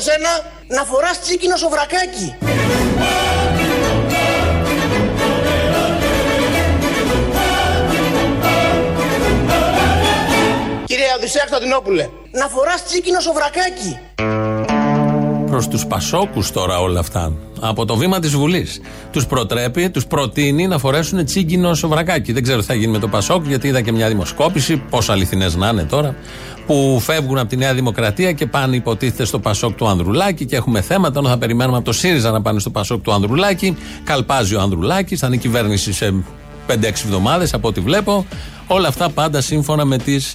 σε σένα να φοράς τσίκινο σοβρακάκι. Κύριε Οδυσσέα Κωνσταντινόπουλε, να φοράς τσίκινο σοβρακάκι. Προ τους Πασόκους τώρα όλα αυτά. Από το βήμα της Βουλής. Τους προτρέπει, τους προτείνει να φορέσουν τσίγκινο σοβρακάκι. Δεν ξέρω τι θα γίνει με το Πασόκ, γιατί είδα και μια δημοσκόπηση, πόσο αληθινές να είναι τώρα, που φεύγουν από τη Νέα Δημοκρατία και πάνε υποτίθεται στο Πασόκ του Ανδρουλάκη και έχουμε θέματα. Ενώ θα περιμένουμε από το ΣΥΡΙΖΑ να πάνε στο Πασόκ του Ανδρουλάκη. Καλπάζει ο Ανδρουλάκης, θα είναι κυβέρνηση σε 5-6 εβδομάδες από ό,τι βλέπω. Όλα αυτά πάντα σύμφωνα με τις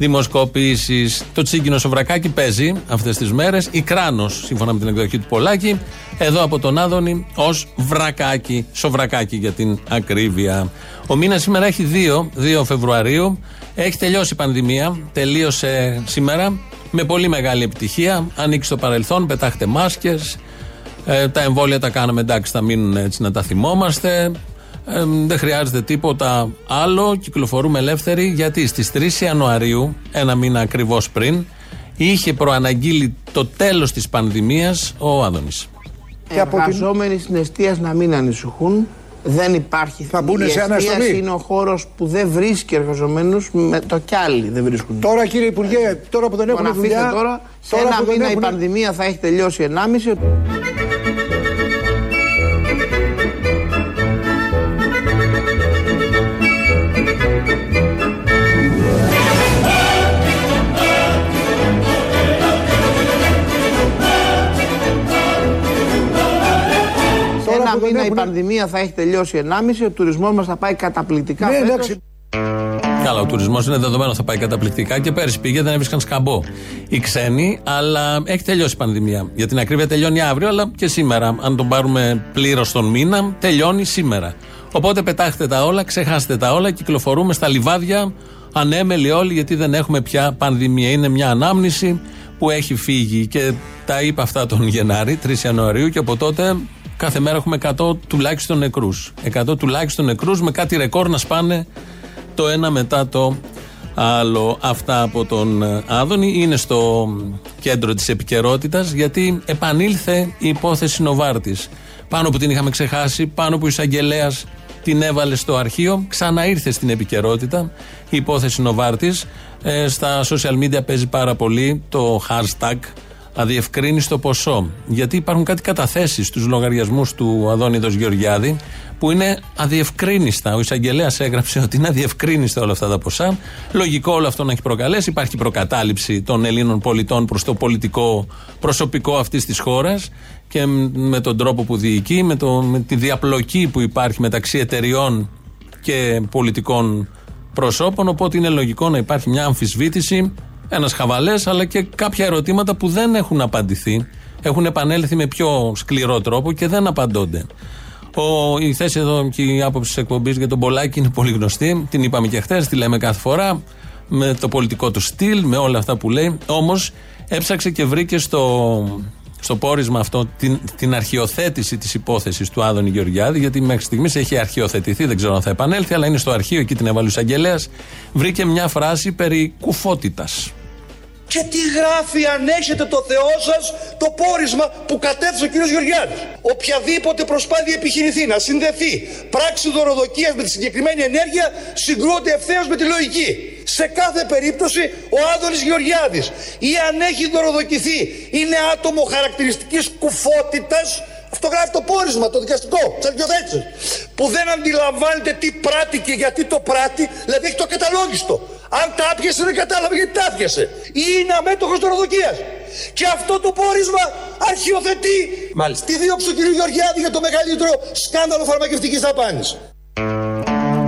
δημοσκοπήσεις. Το τσίγκινο σοβρακάκι παίζει αυτές τις μέρες. Η Κράνος, σύμφωνα με την εκδοχή του Πολάκη, εδώ από τον Άδωνη ως βρακάκι, σοβρακάκι για την ακρίβεια. Ο μήνας σήμερα έχει 2, 2 Φεβρουαρίου. Έχει τελειώσει η πανδημία. Τελείωσε σήμερα με πολύ μεγάλη επιτυχία. Ανοίξει το παρελθόν, πετάχτε μάσκες. Ε, τα εμβόλια τα κάναμε εντάξει, θα μείνουν έτσι να τα θυμόμαστε δεν χρειάζεται τίποτα άλλο. Κυκλοφορούμε ελεύθεροι γιατί στις 3 Ιανουαρίου, ένα μήνα ακριβώς πριν, είχε προαναγγείλει το τέλος της πανδημίας ο Άδωνης. Οι εργαζόμενοι στην εστίας να μην ανησυχούν. Δεν υπάρχει. Θα μπουν σε αναστολή. είναι ο χώρος που δεν βρίσκει εργαζομένους, με το κι άλλοι δεν βρίσκουν. Τώρα κύριε Υπουργέ, τώρα που δεν έχουν δουλειά. Τώρα, σε ένα μήνα η πανδημία θα έχει τελειώσει 1,5. Ένα μήνα η πανδημία θα έχει τελειώσει 1,5, ο τουρισμός μας θα πάει καταπληκτικά. Ναι, εντάξει. Καλά, ο τουρισμός είναι δεδομένο θα πάει καταπληκτικά και πέρυσι πήγε, δεν έβρισκαν σκαμπό οι ξένοι, αλλά έχει τελειώσει η πανδημία. Για την ακρίβεια τελειώνει αύριο, αλλά και σήμερα. Αν τον πάρουμε πλήρως τον μήνα, τελειώνει σήμερα. Οπότε πετάχτε τα όλα, ξεχάστε τα όλα, κυκλοφορούμε στα λιβάδια ανέμελοι όλοι γιατί δεν έχουμε πια πανδημία. Είναι μια ανάμνηση που έχει φύγει και τα είπα αυτά τον Γενάρη, 3 Ιανουαρίου και από τότε Κάθε μέρα έχουμε 100 τουλάχιστον νεκρούς. 100 τουλάχιστον νεκρούς με κάτι ρεκόρ να σπάνε το ένα μετά το άλλο. Αυτά από τον ε, Άδωνη είναι στο κέντρο της επικαιρότητας γιατί επανήλθε η υπόθεση Νοβάρτης. Πάνω που την είχαμε ξεχάσει, πάνω που ο εισαγγελέας την έβαλε στο αρχείο, ξαναήρθε στην επικαιρότητα η υπόθεση Νοβάρτης. Ε, στα social media παίζει πάρα πολύ το hashtag αδιευκρίνιστο ποσό. Γιατί υπάρχουν κάτι καταθέσεις στους λογαριασμούς του Αδόνιδος Γεωργιάδη που είναι αδιευκρίνιστα. Ο εισαγγελέας έγραψε ότι είναι αδιευκρίνιστα όλα αυτά τα ποσά. Λογικό όλο αυτό να έχει προκαλέσει. Υπάρχει προκατάληψη των Ελλήνων πολιτών προς το πολιτικό προσωπικό αυτής της χώρας και με τον τρόπο που διοικεί, με, το, με τη διαπλοκή που υπάρχει μεταξύ εταιριών και πολιτικών προσώπων. Οπότε είναι λογικό να υπάρχει μια αμφισβήτηση ένας χαβαλές, αλλά και κάποια ερωτήματα που δεν έχουν απαντηθεί. Έχουν επανέλθει με πιο σκληρό τρόπο και δεν απαντώνται. Ο, η θέση εδώ και η άποψη της εκπομπής για τον Πολάκη είναι πολύ γνωστή. Την είπαμε και χθες, τη λέμε κάθε φορά. Με το πολιτικό του στυλ, με όλα αυτά που λέει. Όμως έψαξε και βρήκε στο, στο πόρισμα αυτό την, την αρχιοθέτηση της υπόθεσης του Άδωνη Γεωργιάδη, γιατί μέχρι στιγμής έχει αρχιοθετηθεί, δεν ξέρω αν θα επανέλθει, αλλά είναι στο αρχείο, εκεί την έβαλε ο εισαγγελέας. Βρήκε μια φράση περί κουφότητας. Και τι γράφει αν έχετε το Θεό σας το πόρισμα που κατέθεσε ο κ. Γεωργιάδης. Οποιαδήποτε προσπάθεια επιχειρηθεί να συνδεθεί πράξη δωροδοκίας με τη συγκεκριμένη ενέργεια συγκρούεται ευθέως με τη λογική. Σε κάθε περίπτωση ο Άδωνης Γεωργιάδης ή αν έχει δωροδοκηθεί είναι άτομο χαρακτηριστικής κουφότητας αυτό γράφει το πόρισμα, το δικαστικό, της αρχιοθέτηση. Που δεν αντιλαμβάνεται τι πράττει και γιατί το πράττει, δηλαδή έχει το καταλόγιστο. Αν τα άπιασε δεν κατάλαβε γιατί τα άπιασε. Ή είναι αμέτωχος δωροδοκία. Και αυτό το πόρισμα αρχιοθετεί Μάλιστα. τη δίωξη του κ. Γεωργιάδη για το μεγαλύτερο σκάνδαλο φαρμακευτικής δαπάνης.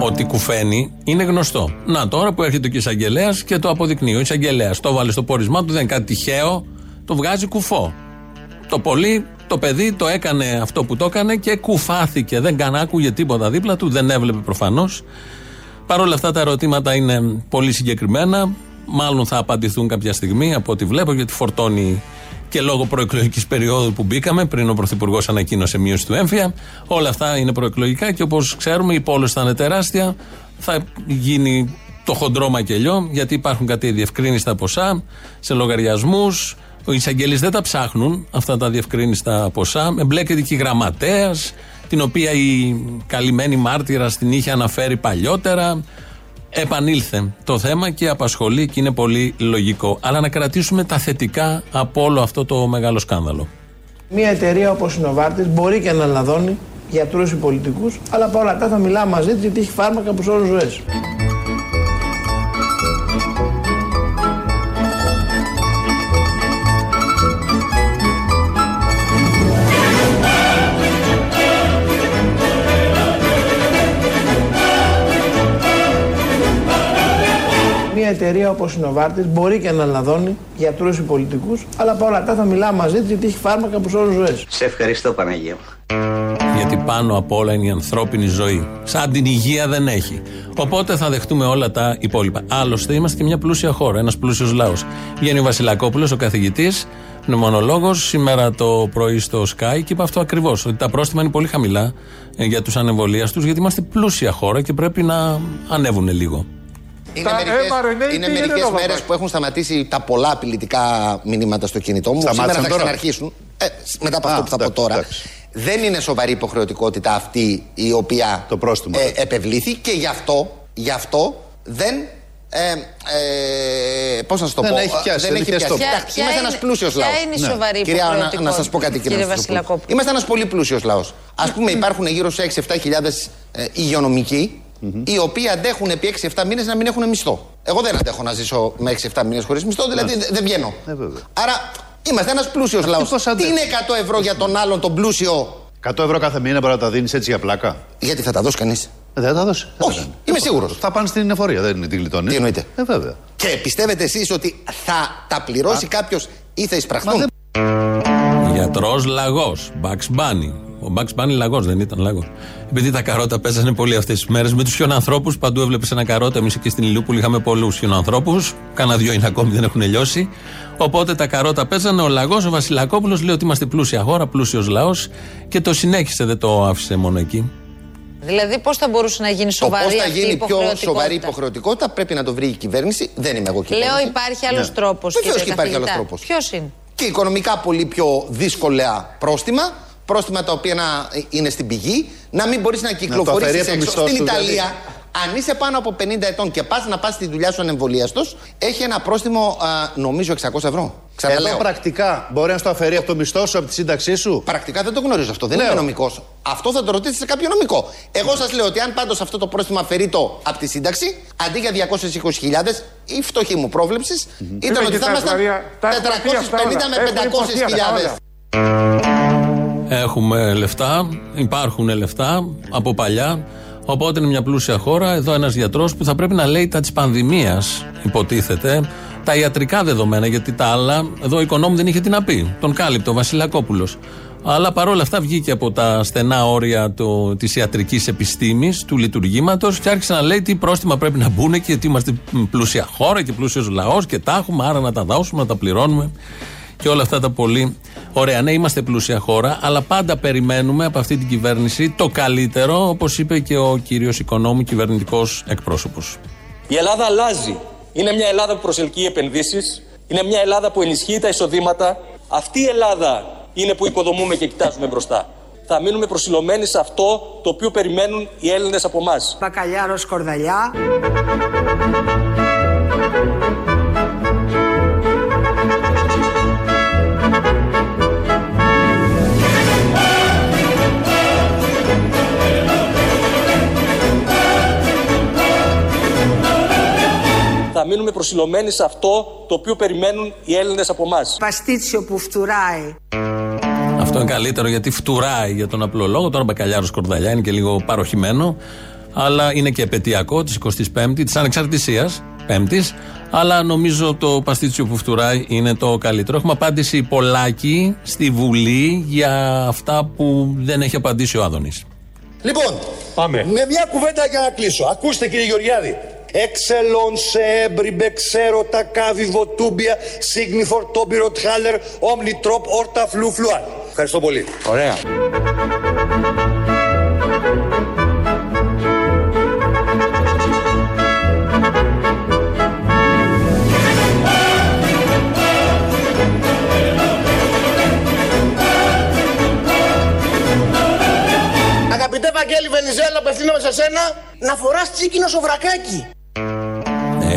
Ότι κουφαίνει είναι γνωστό. Να τώρα που έρχεται ο εισαγγελέα και το αποδεικνύει. Ο εισαγγελέα το βάλε στο πόρισμά του, δεν είναι κάτι τυχαίο, το βγάζει κουφό. Το πολύ το παιδί το έκανε αυτό που το έκανε και κουφάθηκε. Δεν καν άκουγε τίποτα δίπλα του, δεν έβλεπε προφανώς. Παρ' όλα αυτά τα ερωτήματα είναι πολύ συγκεκριμένα. Μάλλον θα απαντηθούν κάποια στιγμή από ό,τι βλέπω, γιατί φορτώνει και λόγω προεκλογικής περίοδου που μπήκαμε, πριν ο Πρωθυπουργός ανακοίνωσε μείωση του έμφυα. Όλα αυτά είναι προεκλογικά και όπως ξέρουμε η πόλη θα είναι τεράστια. Θα γίνει το χοντρό μακελιό, γιατί υπάρχουν κάτι διευκρίνηστα ποσά σε λογαριασμούς, Οι εισαγγελείς δεν τα ψάχνουν αυτά τα διευκρίνηστα ποσά. Εμπλέκεται και η γραμματέας, την οποία η καλυμμένη μάρτυρα την είχε αναφέρει παλιότερα. Επανήλθε το θέμα και απασχολεί και είναι πολύ λογικό. Αλλά να κρατήσουμε τα θετικά από όλο αυτό το μεγάλο σκάνδαλο. Μια εταιρεία όπως η Νοβάρτη μπορεί και να λαδώνει γιατρούς ή πολιτικούς, αλλά παρόλα αυτά θα μιλάμε μαζί της γιατί έχει φάρμακα που σώζουν ζωές. Εταιρεία όπως η Νοβάρτη μπορεί και να λαδώνει γιατρούς ή πολιτικούς, αλλά παρόλα αυτά θα μιλάμε μαζί της γιατί έχει φάρμακα που σώζουν ζωές. Σε ευχαριστώ, Παναγία μου. Γιατί πάνω απ' όλα είναι η ανθρώπινη ζωή. Σαν την υγεία δεν έχει. Οπότε θα δεχτούμε όλα τα υπόλοιπα. Άλλωστε είμαστε και μια πλούσια χώρα, ένας πλούσιος λαός. Βγαίνει ο Βασιλακόπουλος, ο καθηγητής, πνευμονολόγο, σήμερα το πρωί στο Sky και είπε αυτό ακριβώς. Ότι τα πρόστιμα είναι πολύ χαμηλά ε, για τους ανεμβολίαστου, γιατί είμαστε πλούσια χώρα και πρέπει να ανέβουν λίγο. Είναι μερικές, είναι μερικές μέρες που έχουν σταματήσει τα πολλά απειλητικά μηνύματα στο κινητό μου. Σήμερα θα ξαναρχίσουν. Ε, μετά από αυτό που θα πω τώρα. Δεν είναι σοβαρή υποχρεωτικότητα αυτή η οποία το πρόστιμο, ε, επευλήθη και γι' αυτό, γι αυτό δεν. Ε, ε, Πώς να σα το δεν πω, έχει πιάσει, δεν έχει πιάσει. Ποια, Κοιτάξτε, είμαστε ένας πλούσιος λαό. Ποια είναι η σοβαρή Ναι. Κυρία, να, υποχρεωτικότητα, να σας πω κάτι, κύριε, κύριε Βασιλακόπουλο. Βασιλακόπουλο; Είμαστε ένας πολύ πλούσιος λαός. Α πούμε, υπάρχουν γύρω σε 6-7 χιλιάδες ε, υγειονομικοί, οι οποίοι αντέχουν επί 6-7 μήνες να μην έχουν μισθό. Εγώ δεν αντέχω να ζήσω με 6-7 μήνες χωρίς μισθό, δηλαδή δε- δεν βγαίνω. Ε, βέβαια. Άρα είμαστε ένας πλούσιος λαός. πώς Τι αντέχουν. είναι 100 ευρώ για τον άλλον τον πλούσιο, 100 ευρώ κάθε μήνα μπορεί να τα δίνεις έτσι για πλάκα; γιατί θα τα δώσει κανείς; Ε, Δεν θα τα δώσει. Δεν θα Όχι, κάνει. είμαι σίγουρος. Θα πάνε στην εφορία, δεν είναι τη γλιτώνει. Τι εννοείτε; Ε, βέβαια. Και πιστεύετε εσείς ότι θα τα πληρώσει κάποιος ή θα εισπραχτούν; δεν- Γιατρός λαγός. Bugs Bunny. Ο Bugs Bunny λαγός δεν ήταν λαγός. Επειδή τα καρότα παίζανε πολύ αυτές τις μέρες με τους χιονανθρώπου, παντού έβλεπες ένα καρότα. Εμείς εκεί στην Ηλιούπολη είχαμε πολλούς χιονανθρώπου. Κάνα δυο είναι ακόμη, δεν έχουν λιώσει. Οπότε τα καρότα παίζανε. Ο λαγός, ο Βασιλακόπουλος λέει ότι είμαστε πλούσια χώρα, πλούσιος λαός και το συνέχισε, δεν το άφησε μόνο εκεί. Δηλαδή, πώς θα μπορούσε να γίνει Το σοβαρή πώς θα αυτή η γίνει πιο υποχρεωτικότητα. σοβαρή υποχρεωτικότητα; πρέπει να το βρει η κυβέρνηση. Δεν είμαι εγώ κυβέρνηση. Λέω, υπάρχει άλλος τρόπος. Βεβαίως και υπάρχει άλλος τρόπος. Ποιος είναι; Και οικονομικά πολύ πιο δύσκολα πρόστιμα. Πρόστιμα τα οποία να είναι στην πηγή. Να μην μπορείς να αφαιρεί κυκλοφορήσεις από το έξω. μισθό Στην σου, Ιταλία, δηλαδή. αν είσαι πάνω από 50 ετών και πας να πας στη δουλειά σου ανεμβολίαστος, έχει ένα πρόστιμο α, νομίζω 600 ευρώ. Ξαναλέω. Εδώ πρακτικά μπορεί να στο αφαιρεί από το μισθό σου, από τη σύνταξή σου; Πρακτικά δεν το γνωρίζω αυτό. Δεν Λέω. είμαι νομικός. Αυτό θα το ρωτήσετε σε κάποιο νομικό. Εγώ σας λέω ότι αν πάντως αυτό το πρόστιμο αφαιρεί το από τη σύνταξη, αντί για 220.000, η φτωχή μου προβλεψη ήταν ότι θα ήμασταν 450 με 500.000. Έχουμε λεφτά, υπάρχουν λεφτά από παλιά. Οπότε είναι μια πλούσια χώρα. Εδώ ένας γιατρός που θα πρέπει να λέει τα της πανδημίας, υποτίθεται. Τα ιατρικά δεδομένα, γιατί τα άλλα, εδώ ο οικονόμου δεν είχε τι να πει. Τον κάλυπτε ο Βασιλακόπουλος. Αλλά παρόλα αυτά βγήκε από τα στενά όρια της ιατρικής επιστήμης, του λειτουργήματος και άρχισε να λέει τι πρόστιμα πρέπει να μπουν και γιατί είμαστε πλούσια χώρα και πλούσιος λαός και τα έχουμε, άρα να τα δώσουμε, να τα πληρώνουμε και όλα αυτά τα πολύ ωραία. Ναι, είμαστε πλούσια χώρα, αλλά πάντα περιμένουμε από αυτή την κυβέρνηση το καλύτερο, όπως είπε και ο κύριος Οικονόμου, κυβερνητικός εκπρόσωπος. Η Ελλάδα αλλάζει. Είναι μια Ελλάδα που προσελκύει επενδύσεις. Είναι μια Ελλάδα που ενισχύει τα εισοδήματα. Αυτή η Ελλάδα είναι που οικοδομούμε και κοιτάζουμε μπροστά. Θα μείνουμε προσιλωμένοι σε αυτό το οποίο περιμένουν οι Έλληνες από εμά. Μπακαλιάρος Κορδαλιά. Θα μείνουμε προσιλωμένοι σε αυτό το οποίο περιμένουν οι Έλληνες από εμάς. Παστίτσιο που φτουράει. Αυτό είναι καλύτερο γιατί φτουράει για τον απλό λόγο. Τώρα μπακαλιάρος Κορδαλιά είναι και λίγο παροχημένο, αλλά είναι και επαιτειακό της 25η, της Ανεξαρτησίας, Πέμπτης. Αλλά νομίζω το παστίτσιο που φτουράει είναι το καλύτερο. Έχουμε απάντηση πολλάκι στη Βουλή για αυτά που δεν έχει απαντήσει ο Άδωνης. Λοιπόν, Πάμε. με μια κουβέντα για να κλείσω. Ακούστε κύριε Γεωργιάδη. Εξελών σε έμπριμπε, ξέρω τα κάβι βοτούμπια, σίγνιφορ, τόμπιρο, τχάλερ, όμνη τρόπ, όρτα, φλουφλουά. Ευχαριστώ πολύ. Ωραία. Αγαπητέ Βαγγέλη Βενιζέλο, απευθύνομαι σε σένα να φοράς τσίκινο σοβρακάκι.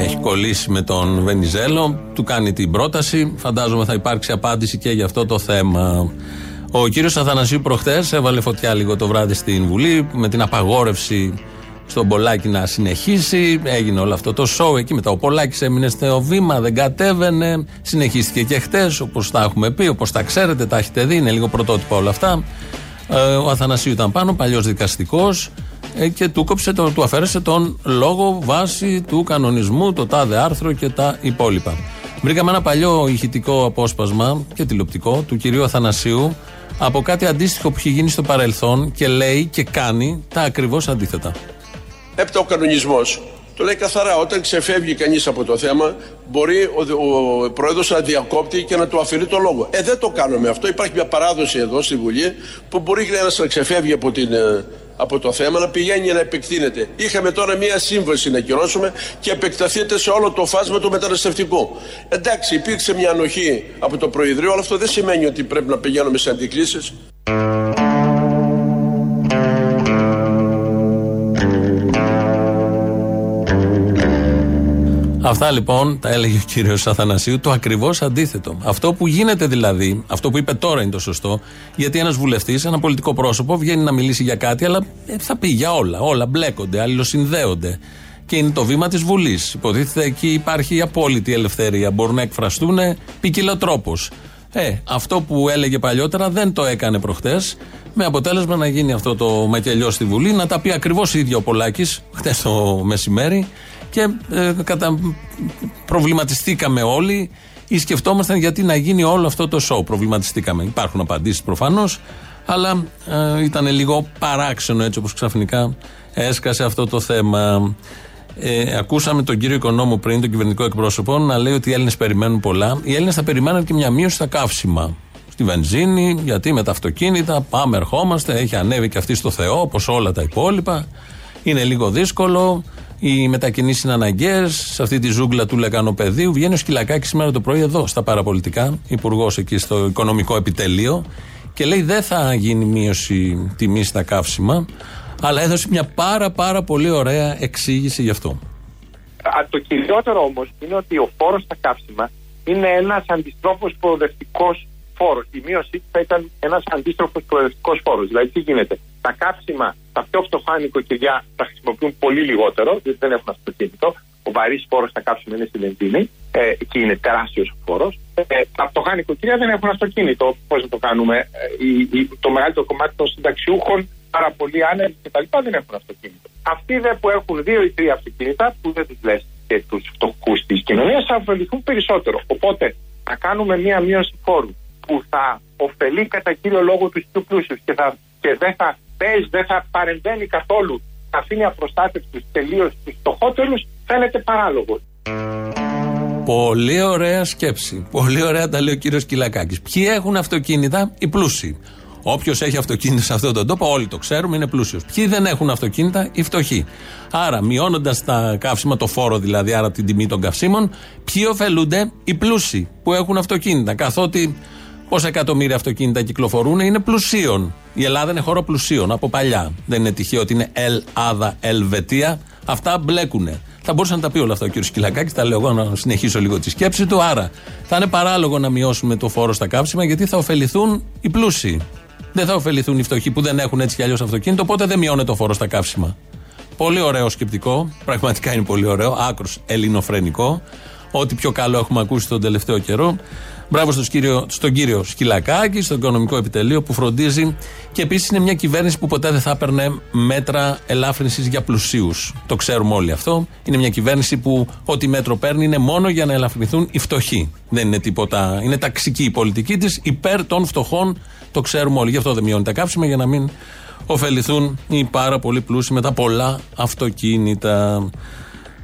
Έχει κολλήσει με τον Βενιζέλο, του κάνει την πρόταση. Φαντάζομαι θα υπάρξει απάντηση και για αυτό το θέμα. Ο κύριος Αθανασίου προχθέ έβαλε φωτιά λίγο το βράδυ στην Βουλή με την απαγόρευση στον Πολάκη να συνεχίσει. Έγινε όλο αυτό το σοου εκεί μετά. Ο Πολάκης έμεινε στο βήμα, δεν κατέβαινε. Συνεχίστηκε και χτες, όπως τα έχουμε πει, όπως τα ξέρετε, τα έχετε δει. Είναι λίγο πρωτότυπα όλα αυτά. Ε, ο Αθανασίου ήταν πάνω, παλιός δικαστικός ε, και του, κόψε, το, του αφαίρεσε τον λόγο βάση του κανονισμού, το τάδε άρθρο και τα υπόλοιπα. Βρήκαμε ένα παλιό ηχητικό απόσπασμα και τηλεοπτικό του κυρίου Αθανασίου από κάτι αντίστοιχο που έχει γίνει στο παρελθόν και λέει και κάνει τα ακριβώς αντίθετα. Έπειτα ο κανονισμός το λέει καθαρά. Όταν ξεφεύγει κανείς από το θέμα, μπορεί ο, ο πρόεδρος να διακόπτει και να του αφαιρεί το λόγο. Ε, δεν το κάνουμε αυτό. Υπάρχει μια παράδοση εδώ στη Βουλή που μπορεί ένας να ξεφεύγει από, την, ε, από το θέμα να πηγαίνει να επεκτείνεται. Είχαμε τώρα μια σύμβαση να κυρώσουμε και επεκταθείτε σε όλο το φάσμα του μεταναστευτικού. Εντάξει, υπήρξε μια ανοχή από το Προεδρείο, αλλά αυτό δεν σημαίνει ότι πρέπει να πηγαίνουμε σε αντικλήσει. Αυτά λοιπόν τα έλεγε ο κύριος Αθανασίου, το ακριβώς αντίθετο. Αυτό που γίνεται δηλαδή, αυτό που είπε τώρα είναι το σωστό, γιατί ένας βουλευτής, ένα πολιτικό πρόσωπο βγαίνει να μιλήσει για κάτι, αλλά ε, θα πει για όλα. Όλα μπλέκονται, αλληλοσυνδέονται. Και είναι το βήμα της Βουλής. Υποτίθεται εκεί υπάρχει απόλυτη ελευθερία. Μπορούν να εκφραστούν τρόπο. Ε, αυτό που έλεγε παλιότερα δεν το έκανε προχτές. Με αποτέλεσμα να γίνει αυτό το μακελιό στη Βουλή, να τα πει ακριβώς ίδιο ο Πολάκης, χτες το μεσημέρι, και ε, κατα... προβληματιστήκαμε όλοι ή σκεφτόμασταν γιατί να γίνει όλο αυτό το show. Προβληματιστήκαμε. Υπάρχουν απαντήσεις προφανώς, αλλά ε, ήταν λίγο παράξενο έτσι όπως ξαφνικά έσκασε αυτό το θέμα. Ε, ακούσαμε τον κύριο Οικονόμου πριν, τον κυβερνητικό εκπρόσωπο, να λέει ότι οι Έλληνες περιμένουν πολλά. Οι Έλληνες θα περιμένουν και μια μείωση στα καύσιμα. Στη βενζίνη, γιατί με τα αυτοκίνητα πάμε, ερχόμαστε, έχει ανέβει και αυτή στο Θεό, όπως όλα τα υπόλοιπα. Είναι λίγο δύσκολο. Οι μετακινήσεις είναι αναγκαίες. Σε αυτή τη ζούγκλα του λεκανοπεδίου βγαίνει ο Σκυλακάκης σήμερα το πρωί εδώ στα παραπολιτικά, υπουργός εκεί στο οικονομικό επιτελείο, και λέει δεν θα γίνει μείωση τιμής στα καύσιμα, αλλά έδωσε μια πάρα πάρα πολύ ωραία εξήγηση γι' αυτό. το κυριότερο όμως είναι ότι ο φόρος στα καύσιμα είναι ένας αντιστρόφο προοδευτικός φόρος. Η μείωση θα ήταν ένας αντίστροφο προοδευτικός φόρος. Δηλαδή, τι γίνεται; Τα κάψιμα, τα πιο φτωχά νοικοκυριά τα χρησιμοποιούν πολύ λιγότερο, διότι δεν έχουν αυτοκίνητο. Ο βαρύς φόρος στα κάψιμα είναι στην βενζίνη ε, και είναι τεράστιος ο φόρος. Ε, τα φτωχά νοικοκυριά δεν έχουν αυτοκίνητο. Πώς να το κάνουμε; Ε, το μεγαλύτερο κομμάτι των συνταξιούχων, πάρα πολλοί άνεργοι κτλ. δεν έχουν αυτοκίνητο. Αυτοί δε που έχουν δύο ή τρία αυτοκίνητα, που δεν τους λες και τους φτωχούς της κοινωνίας, θα ωφεληθούν περισσότερο. Οπότε να κάνουμε μία μείωση φόρου που θα ωφελεί κατά κύριο λόγο τους πιο πλούσιους και, θα, και δεν θα παίζει, δεν θα παρεμβαίνει καθόλου, θα αφήνει απροστάτευτους τελείως τους φτωχότερους, φαίνεται παράλογο. Πολύ ωραία σκέψη. Πολύ ωραία τα λέει ο κύριος Κυλακάκης. Ποιοι έχουν αυτοκίνητα, οι πλούσιοι. Όποιος έχει αυτοκίνητα σε αυτόν τον τόπο, όλοι το ξέρουμε, είναι πλούσιος. Ποιοι δεν έχουν αυτοκίνητα, οι φτωχοί. Άρα, μειώνοντας τα καύσιμα, το φόρο δηλαδή, άρα την τιμή των καυσίμων, ποιοι ωφελούνται, οι πλούσιοι που έχουν αυτοκίνητα. Καθότι Πόσα εκατομμύρια αυτοκίνητα κυκλοφορούν είναι πλουσίων. Η Ελλάδα είναι χώρο πλουσίων από παλιά. Δεν είναι τυχαίο ότι είναι Ελλάδα, Ελβετία. Αυτά μπλέκουνε. Θα μπορούσε να τα πει όλα αυτά ο κ. Σκυλακάκη. Τα λέω εγώ να συνεχίσω λίγο τη σκέψη του. Άρα θα είναι παράλογο να μειώσουμε το φόρο στα καύσιμα γιατί θα ωφεληθούν οι πλούσιοι. Δεν θα ωφεληθούν οι φτωχοί που δεν έχουν έτσι κι αλλιώς αυτοκίνητο. Οπότε δεν μειώνεται το φόρος στα καύσιμα. Πολύ ωραίο σκεπτικό. Πραγματικά είναι πολύ ωραίο. Άκρος ελληνοφρενικό. Ό,τι πιο καλό έχουμε ακούσει τον τελευταίο καιρό. Μπράβο στον κύριο, στον κύριο Σκυλακάκη, στο οικονομικό επιτελείο που φροντίζει. Και επίσης είναι μια κυβέρνηση που ποτέ δεν θα έπαιρνε μέτρα ελάφρυνσης για πλουσίους. Το ξέρουμε όλοι αυτό. Είναι μια κυβέρνηση που ό,τι μέτρο παίρνει είναι μόνο για να ελαφρυνθούν οι φτωχοί. Δεν είναι τίποτα. Είναι ταξική η πολιτική της υπέρ των φτωχών. Το ξέρουμε όλοι. Γι' αυτό δεν μειώνει τα κάψιμα για να μην ωφεληθούν οι πάρα πολύ πλούσιοι με τα πολλά αυτοκίνητα.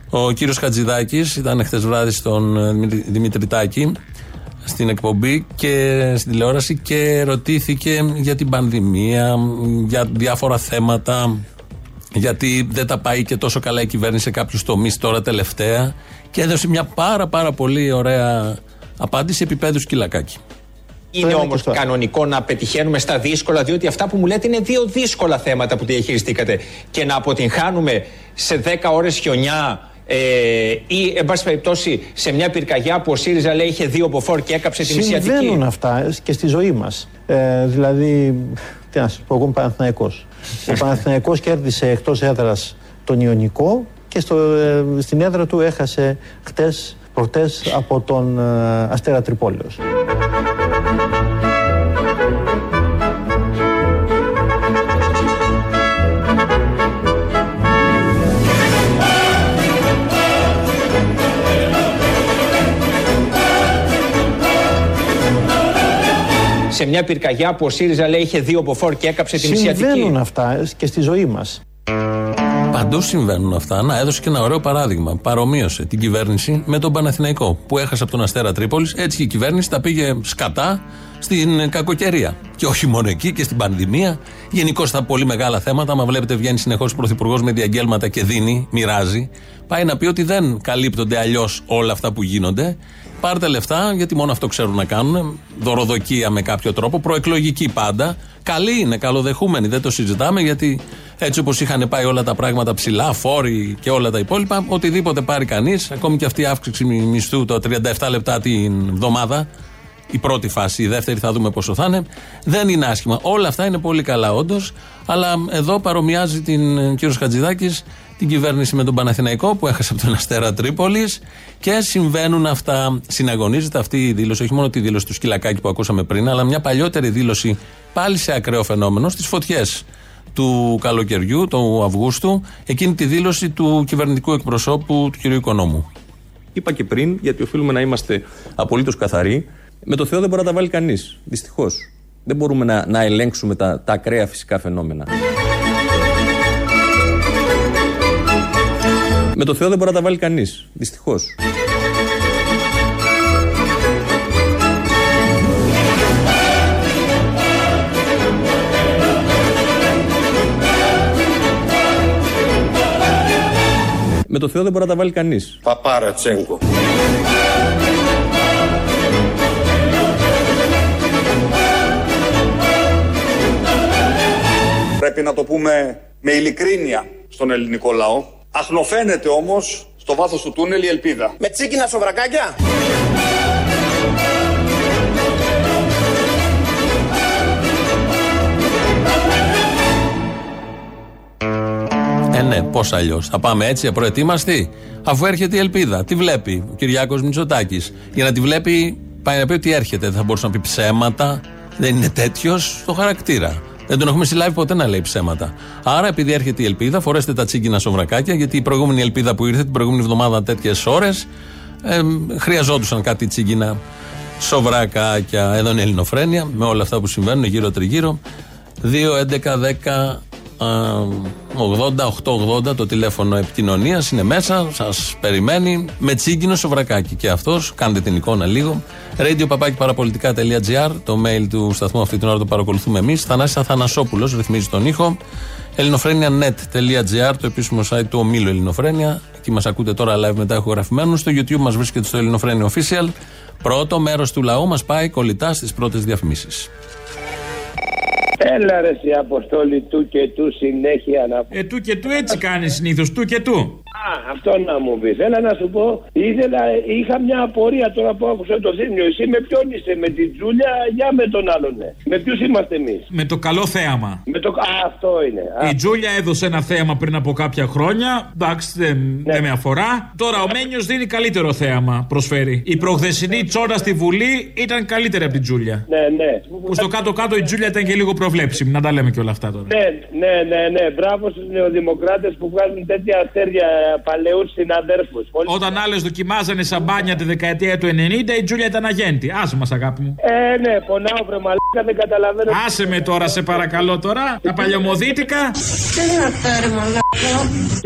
Ο κύριος Χατζηδάκης ήταν χθε βράδυ στον ε, Δημήτρη Τάκη στην εκπομπή και στην τηλεόραση και ρωτήθηκε για την πανδημία, για διάφορα θέματα, γιατί δεν τα πάει και τόσο καλά η κυβέρνηση σε κάποιους τομείς τώρα τελευταία και έδωσε μια πάρα πάρα πολύ ωραία απάντηση επίπεδου σκυλακάκι. Είναι όμως κανονικό να πετυχαίνουμε στα δύσκολα, διότι αυτά που μου λέτε είναι δύο δύσκολα θέματα που διαχειριστήκατε. Και να αποτυγχάνουμε σε 10 ώρες χιονιά ε, ή, εν πάση περιπτώσει, σε μια πυρκαγιά που ο ΣΥΡΙΖΑ λέει είχε δύο μποφόρ και έκαψε την Ισιατική. Συμβαίνουν αυτά και στη ζωή μας. Ε, δηλαδή, τι να σας πω, εγώ είμαι Παναθηναϊκός. ο Παναθηναϊκός κέρδισε εκτός έδρας τον Ιωνικό και στο, ε, στην έδρα του έχασε χτες, προτές από τον ε, Αστέρα Τρυπόλεως. Σε μια πυρκαγιά που ο ΣΥΡΙΖΑ λέει είχε δύο μποφόρ και έκαψε την Ισιατική. Συμβαίνουν αυτά και στη ζωή μας. Παντού συμβαίνουν αυτά. Να, έδωσε και ένα ωραίο παράδειγμα. Παρομοίωσε την κυβέρνηση με τον Παναθηναϊκό που έχασε από τον Αστέρα Τρίπολης. Έτσι και η κυβέρνηση τα πήγε σκατά στην κακοκαιρία. Και όχι μόνο εκεί και στην πανδημία. Γενικώ στα πολύ μεγάλα θέματα. Μα βλέπετε, βγαίνει συνεχώς ο Πρωθυπουργός με διαγγέλματα και δίνει, μοιράζει. Πάει να πει ότι δεν καλύπτονται αλλιώς όλα αυτά που γίνονται. Πάρτε λεφτά, γιατί μόνο αυτό ξέρουν να κάνουν. Δωροδοκία με κάποιο τρόπο, προεκλογική πάντα. Καλή είναι, καλοδεχούμενη, δεν το συζητάμε, γιατί έτσι όπως είχαν πάει όλα τα πράγματα ψηλά, φόροι και όλα τα υπόλοιπα, οτιδήποτε πάρει κανείς, ακόμη και αυτή η αύξηση μισθού το 37 λεπτά την εβδομάδα, η πρώτη φάση, η δεύτερη θα δούμε πόσο θα είναι, δεν είναι άσχημα. Όλα αυτά είναι πολύ καλά όντως, αλλά εδώ παρομοιάζει την κύριος Χατζηδάκης την κυβέρνηση με τον Παναθηναϊκό που έχασε από τον Αστέρα Τρίπολης και συμβαίνουν αυτά. Συναγωνίζεται αυτή η δήλωση, όχι μόνο τη δήλωση του Σκυλακάκη που ακούσαμε πριν, αλλά μια παλιότερη δήλωση πάλι σε ακραίο φαινόμενο στις φωτιές του καλοκαιριού, του Αυγούστου, εκείνη τη δήλωση του κυβερνητικού εκπροσώπου του κ. Οικονόμου. Είπα και πριν, γιατί οφείλουμε να είμαστε απολύτως καθαροί, με το Θεό δεν μπορεί να τα βάλει κανείς. Δυστυχώς. Δεν μπορούμε να, να ελέγξουμε τα, τα ακραία φυσικά φαινόμενα. Με το Θεό δεν μπορεί να τα βάλει κανείς. Δυστυχώς. Με το Θεό δεν μπορεί να τα βάλει κανείς. Παπάρα Τσέγκο. Πρέπει να το πούμε με ειλικρίνεια στον ελληνικό λαό. Αχνοφαίνεται όμως στο βάθος του τούνελ η ελπίδα. Με τσίκινα σοβρακάκια. Ε, ναι, πώς αλλιώς. Θα πάμε έτσι, απροετοίμαστοι. Αφού έρχεται η ελπίδα. Τι βλέπει ο Κυριάκος Μητσοτάκης; Για να τη βλέπει, πάει να πει ότι έρχεται. Δεν θα μπορούσε να πει ψέματα. Δεν είναι τέτοιος στο χαρακτήρα. Δεν τον έχουμε συλλάβει ποτέ να λέει ψέματα. Άρα, επειδή έρχεται η ελπίδα, φορέστε τα τσίγκινα σοβρακάκια, γιατί η προηγούμενη ελπίδα που ήρθε την προηγούμενη εβδομάδα τέτοιες ώρες ε, χρειαζόντουσαν κάτι τσίγκινα σοβρακάκια. Εδώ είναι η Ελληνοφρένεια, με όλα αυτά που συμβαίνουν γύρω-τριγύρω. 2, 11, 10, 80-880 το τηλέφωνο επικοινωνίας είναι μέσα, σας περιμένει με τσίγκινο σοβρακάκι. Και αυτός, κάντε την εικόνα λίγο. Radio παραπολιτικά.gr, το mail του σταθμού αυτή την ώρα το παρακολουθούμε εμείς. Θανάσης Αθανασόπουλος ρυθμίζει τον ήχο. ελληνοφρένια.net.gr, το επίσημο site του ομίλου Ελληνοφρένια. Εκεί μας ακούτε τώρα live μετά ηχογραφημένου. Στο YouTube μας βρίσκεται στο Ελληνοφρένια Official. Πρώτο μέρος του λαού μας πάει κολλητά στις πρώτες διαφημίσεις. Έλα ρε η αποστόλη του και του συνέχεια να Ε, του και του έτσι κάνεις συνήθως, του και του. Α, αυτό να μου πεις. Έλα να σου πω, ήθελα, είχα μια απορία τώρα που άκουσα το θύμιο. Εσύ με ποιον είσαι, με την Τζούλια, για με τον άλλον, ναι. Με ποιους είμαστε εμείς; Με το καλό θέαμα. Με το... Α, αυτό είναι. Η Τζούλια έδωσε ένα θέαμα πριν από κάποια χρόνια. Εντάξει, δεν, ναι. δεν με αφορά. Τώρα ο Μένιος δίνει καλύτερο θέαμα, προσφέρει. Η προχθεσινή τσόρα στη Βουλή ήταν καλύτερη από την Τζούλια. Ναι, ναι. Που στο κάτω-κάτω η Τζούλια ήταν και λίγο προβλέψιμη. Να τα λέμε και όλα αυτά τώρα. Ναι, ναι, ναι, ναι. Μπράβο στους νεοδημοκράτες που βγάζουν τέτοια αστέρια παλαιούς συναδέρφους. Όταν άλλες δοκιμάζανε σαμπάνια τη δεκαετία του 90, η Τζούλια ήταν αγέντη. Άσε μας, αγάπη μου. Ε, ναι, πονάω βρε δεν καταλαβαίνω. Άσε με τώρα, σε παρακαλώ τώρα. Τα παλιωμοδίτικα. Τι είναι αυτά, ρε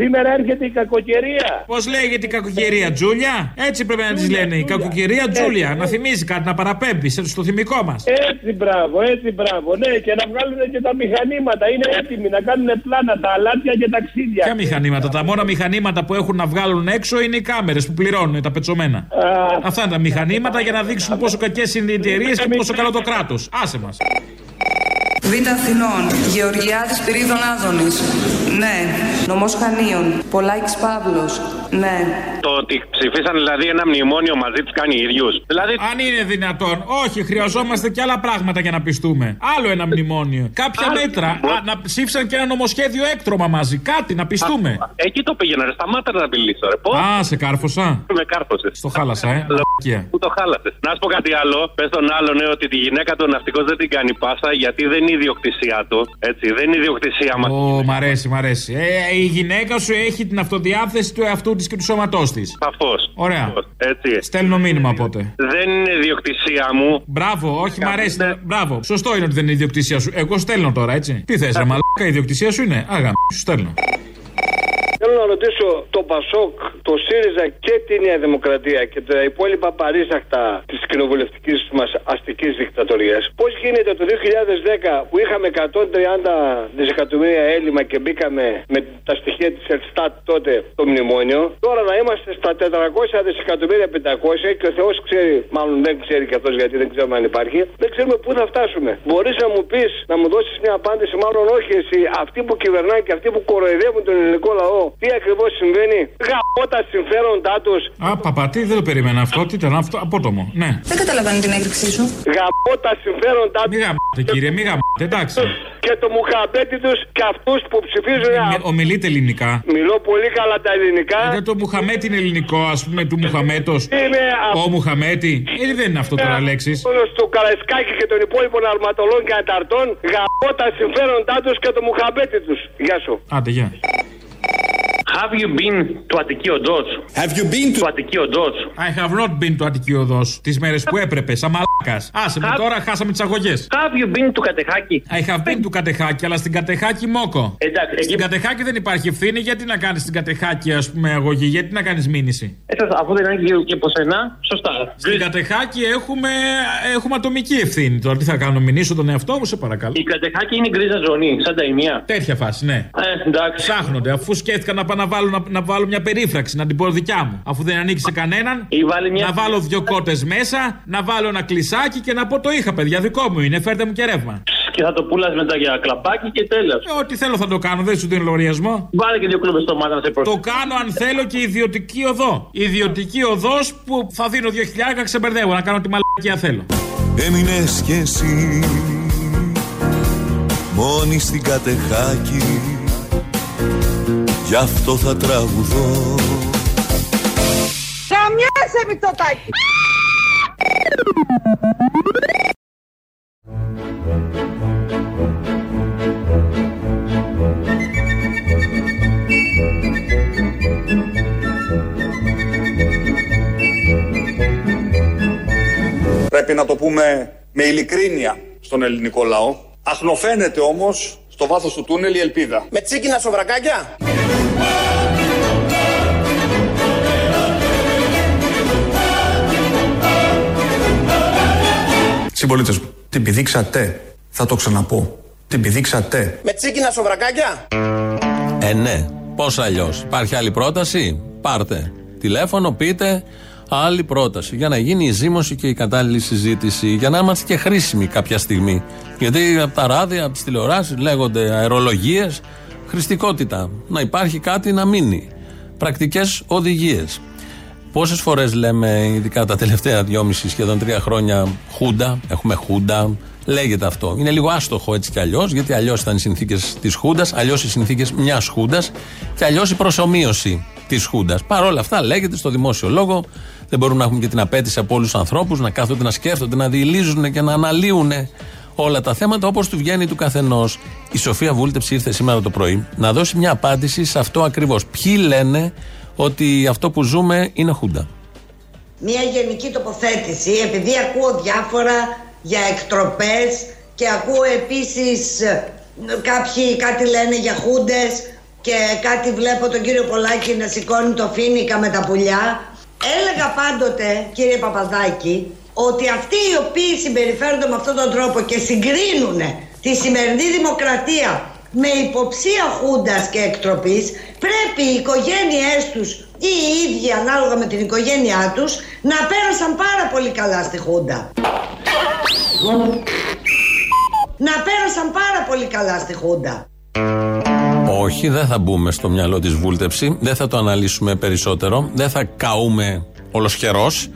Σήμερα έρχεται η κακοκαιρία. Πώς λέγεται η κακοκαιρία, Τζούλια; Έτσι πρέπει να τη λένε. Η κακοκαιρία Τζούλια. Να θυμίζει κάτι, να παραπέμπεις στο θυμικό μας. Έτσι, μπράβο, έτσι, μπράβο. Ναι, και να βγάλουν και τα μηχανήματα. Είναι έτοιμοι να κάνουν πλάνα, τα αλάτια και ταξίδια. Ποια μηχανήματα. Τα μόνα μηχανήματα που έχουν να βγάλουν έξω είναι οι κάμερες που πληρώνουν τα πετσομένα. Αυτά είναι τα μηχανήματα για να δείξουν πόσο κακές είναι οι εταιρείες και πόσο καλό το κράτος. Άσε μας. Β' Αθηνών, Γεωργιάδης Πυρίδων Άδωνης. Ναι. Νομός Χανίων, Πολάκης Παύλος. Ναι. Το ότι ψηφίσαν δηλαδή ένα μνημόνιο μαζί τους κάνει ίδιους. Δηλαδή... Αν είναι δυνατόν. Όχι, χρειαζόμαστε και άλλα πράγματα για να πιστούμε. Άλλο ένα μνημόνιο. Κάποια μέτρα. Α, να ψήφισαν και ένα νομοσχέδιο έκτρωμα μαζί. Κάτι να πιστούμε. Α, εκεί το πήγαινα, ρε. Σταμάτα να μιλήσω, ρε. Πώς; Α, σε κάρφωσα. Με κάρφωσες. Στο χάλασα, ε. Πού το χάλασες. Να σου πω κάτι άλλο. Πες τον άλλον, ναι, ότι τη γυναίκα του ναυτικός δεν την κάνει πάσα γιατί δεν είναι ιδιοκτησία του. Έτσι, δεν είναι ιδιοκτησία μας. Ω, μ' αρέσει, μ' αρέσει. Ε, η γυναίκα σου έχει την αυτοδιάθεση του εαυτού της και του σώματός της. Σαφώς. Ωραία. Έτσι. Στέλνω μήνυμα οπότε. Δεν είναι ιδιοκτησία μου. Μπράβο, όχι, μ' αρέσει. Μπράβο. Σωστό είναι ότι δεν είναι ιδιοκτησία σου. Εγώ στέλνω τώρα, έτσι. Τι θες, μαλάκα, η ιδιοκτησία σου είναι. Άγα, σου στέλνω. Θέλω να ρωτήσω το Πασόκ, το ΣΥΡΙΖΑ και τη Νέα Δημοκρατία και τα υπόλοιπα παρήσαχτα της κοινοβουλευτικής μας αστικής δικτατορίας. Πώς γίνεται το 2010 που είχαμε 130 δισεκατομμύρια έλλειμμα και μπήκαμε με τα στοιχεία της Ελστάτ τότε το μνημόνιο, τώρα να είμαστε στα 400 δισεκατομμύρια 500 και ο Θεός ξέρει, μάλλον δεν ξέρει και αυτός γιατί δεν ξέρουμε αν υπάρχει, δεν ξέρουμε πού θα φτάσουμε. Μπορείς να μου πεις, να μου δώσεις μια απάντηση, μάλλον όχι εσύ, αυτοί που κυβερνάει και αυτοί που κοροϊδεύουν τον ελληνικό λαό, τι ακριβώς συμβαίνει; Γαμώ τα συμφέροντά τους. Α, παπατή, δεν το περίμενα αυτό. Τι ήταν αυτό, απότομο. Ναι. Δεν καταλαβαίνω την έκρηξή σου. Γαμώ τα συμφέροντά τους. Μη γαμάτε, κύριε, μη γαμάτε, εντάξει. Και το Μουχαμπέτι τους και αυτούς που ψηφίζουν. Ε, ομιλείτε ελληνικά. Μιλώ πολύ καλά τα ελληνικά. Δεν το Μουχαμέτι είναι ελληνικό, ας πούμε, του Μουχαμέτος. Ο Μουχαμέτι. Ε, δεν είναι αυτό τώρα λέξει. Του Καραϊσκάκη και των υπόλοιπων αρματολών και αταρτών γαμώ τα συμφέροντά τους και το Μουχαμπέτι τους. Γεια σου. Άντε, γεια. Have you been to Αττική Οδό. Have you been to Αττική Οδό. I have not been to Αττική Οδό. Τις μέρες που έπρεπε, σαν μαλάκας. Άσε με τώρα, χάσαμε τις αγωγές. Have you been to Κατεχάκη. I have been to Κατεχάκη, αλλά στην Κατεχάκη μόκο. Εντάξει, στην εκεί... Κατεχάκη δεν υπάρχει ευθύνη, γιατί να κάνεις στην Κατεχάκη, ας πούμε, αγωγή, γιατί να κάνεις μήνυση; Έτσι, αφού δεν είναι και από σένα, σωστά. Στην Κατεχάκη έχουμε, έχουμε ατομική ευθύνη. Τώρα τι θα κάνω, μηνύσω τον εαυτό μου, σε παρακαλώ. Η Κατεχάκη είναι γκρίζα ζωνή, σαν τα ημία. Τέτοια φάση, ναι. Ε, εντάξει. Ψάχνονται, αφού σκέφτηκα να πάω να βάλω, να, να βάλω μια περίφραξη, να την πω δικιά μου. Αφού δεν ανήκει σε κανέναν, μια... να βάλω δύο κότες μέσα, να βάλω ένα κλεισάκι και να πω το είχα, παιδιά, δικό μου είναι, φέρτε μου και ρεύμα. Και θα το πουλάς μετά για κλαπάκι και τέλος. Ε, ό,τι θέλω θα το κάνω, δεν σου δίνω λογαριασμό. Βάλε και δύο κλούμπες στο μάτι να σε Το κάνω αν θέλω και ιδιωτική οδό. Ιδιωτική οδός που θα δίνω δύο χιλιάρικα ξεμπερδεύω να κάνω τη μαλακία θέλω. Έμεινες κι εσύ μόνη στην κατεχάκη Γι' αυτό θα τραγουδώ Καμιάσαι Μητσοτάκη Πρέπει να το πούμε με ειλικρίνεια στον ελληνικό λαό. Αχνοφαίνεται όμως στο βάθος του τούνελ η ελπίδα. Με τσίκινα σοβρακάκια. Συμπολίτες μου, την πηδήξατε. Θα το ξαναπώ. Την πηδήξατε. Με τσίκινα σοβρακάκια. Ε, ναι. Πώς αλλιώς; Υπάρχει άλλη πρόταση; Πάρτε τηλέφωνο, πείτε άλλη πρόταση. Για να γίνει η ζήμωση και η κατάλληλη συζήτηση. Για να είμαστε και χρήσιμοι κάποια στιγμή. Γιατί από τα ράδια, από τις τηλεοράσεις λέγονται αερολογίες. Χρηστικότητα. Να υπάρχει κάτι να μείνει. Πρακτικές οδηγίες. Πόσες φορές λέμε, ειδικά τα τελευταία δυόμιση σχεδόν τρία χρόνια, Χούντα, έχουμε Χούντα, λέγεται αυτό. Είναι λίγο άστοχο έτσι κι αλλιώς, γιατί αλλιώς ήταν οι συνθήκες της Χούντας, αλλιώς οι συνθήκες μιας Χούντας και αλλιώς η προσωμείωση της Χούντας. Παρ' όλα αυτά λέγεται στο δημόσιο λόγο, δεν μπορούν να έχουν και την απέτηση από όλους τους ανθρώπους να κάθονται να σκέφτονται, να διηλίζουν και να αναλύουν όλα τα θέματα όπως του βγαίνει του καθενός. Η Σοφία Βούλτεψη ήρθε σήμερα το πρωί να δώσει μια απάντηση σε αυτό ακριβώς. Ποιοι λένε ότι αυτό που ζούμε είναι Χούντα. Μια γενική τοποθέτηση, επειδή ακούω διάφορα για εκτροπές, και ακούω επίσης ε, κάποιοι κάτι λένε για χούντες και κάτι βλέπω τον κύριο Πολάκη να σηκώνει το φίνικα με τα πουλιά. Έλεγα πάντοτε, κύριε Παπαδάκη, ότι αυτοί οι οποίοι συμπεριφέρονται με αυτόν τον τρόπο και συγκρίνουν τη σημερινή δημοκρατία με υποψία χούντας και εκτροπής πρέπει οι οικογένειές τους ή οι ίδιοι ανάλογα με την οικογένειά τους να πέρασαν πάρα πολύ καλά στη χούντα. Να πέρασαν πάρα πολύ καλά στη χούντα. Όχι, δεν θα μπούμε στο μυαλό της βούλτεψη. Δεν θα το αναλύσουμε περισσότερο. Δεν θα καούμε ολοσχερός,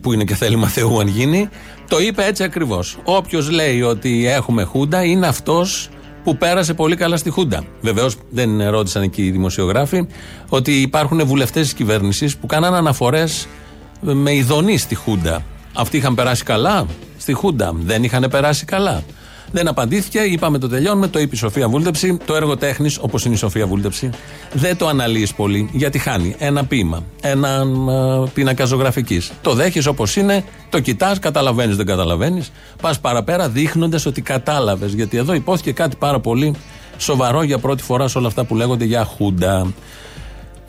που είναι και θέλημα Θεού αν γίνει. Το είπε έτσι ακριβώς. Όποιος λέει ότι έχουμε Χούντα είναι αυτός που πέρασε πολύ καλά στη Χούντα. Βεβαίως δεν ρώτησαν εκεί οι δημοσιογράφοι ότι υπάρχουν βουλευτές της κυβέρνησης που κάναν αναφορές με ειδονή στη Χούντα. Αυτοί είχαν περάσει καλά στη Χούντα. Δεν είχαν περάσει καλά. Δεν απαντήθηκε, είπαμε το τελειώνουμε, το είπε η Σοφία Βούλτεψη. Το έργο τέχνης, όπως είναι η Σοφία Βούλτεψη, δεν το αναλύεις πολύ γιατί χάνει ένα ποίημα, ένα πίνακα ζωγραφικής. Το δέχεις όπως είναι, το κοιτάς, καταλαβαίνεις, δεν καταλαβαίνεις. Πας παραπέρα δείχνοντας ότι κατάλαβες. Γιατί εδώ υπόθηκε κάτι πάρα πολύ σοβαρό για πρώτη φορά σε όλα αυτά που λέγονται για Χούντα.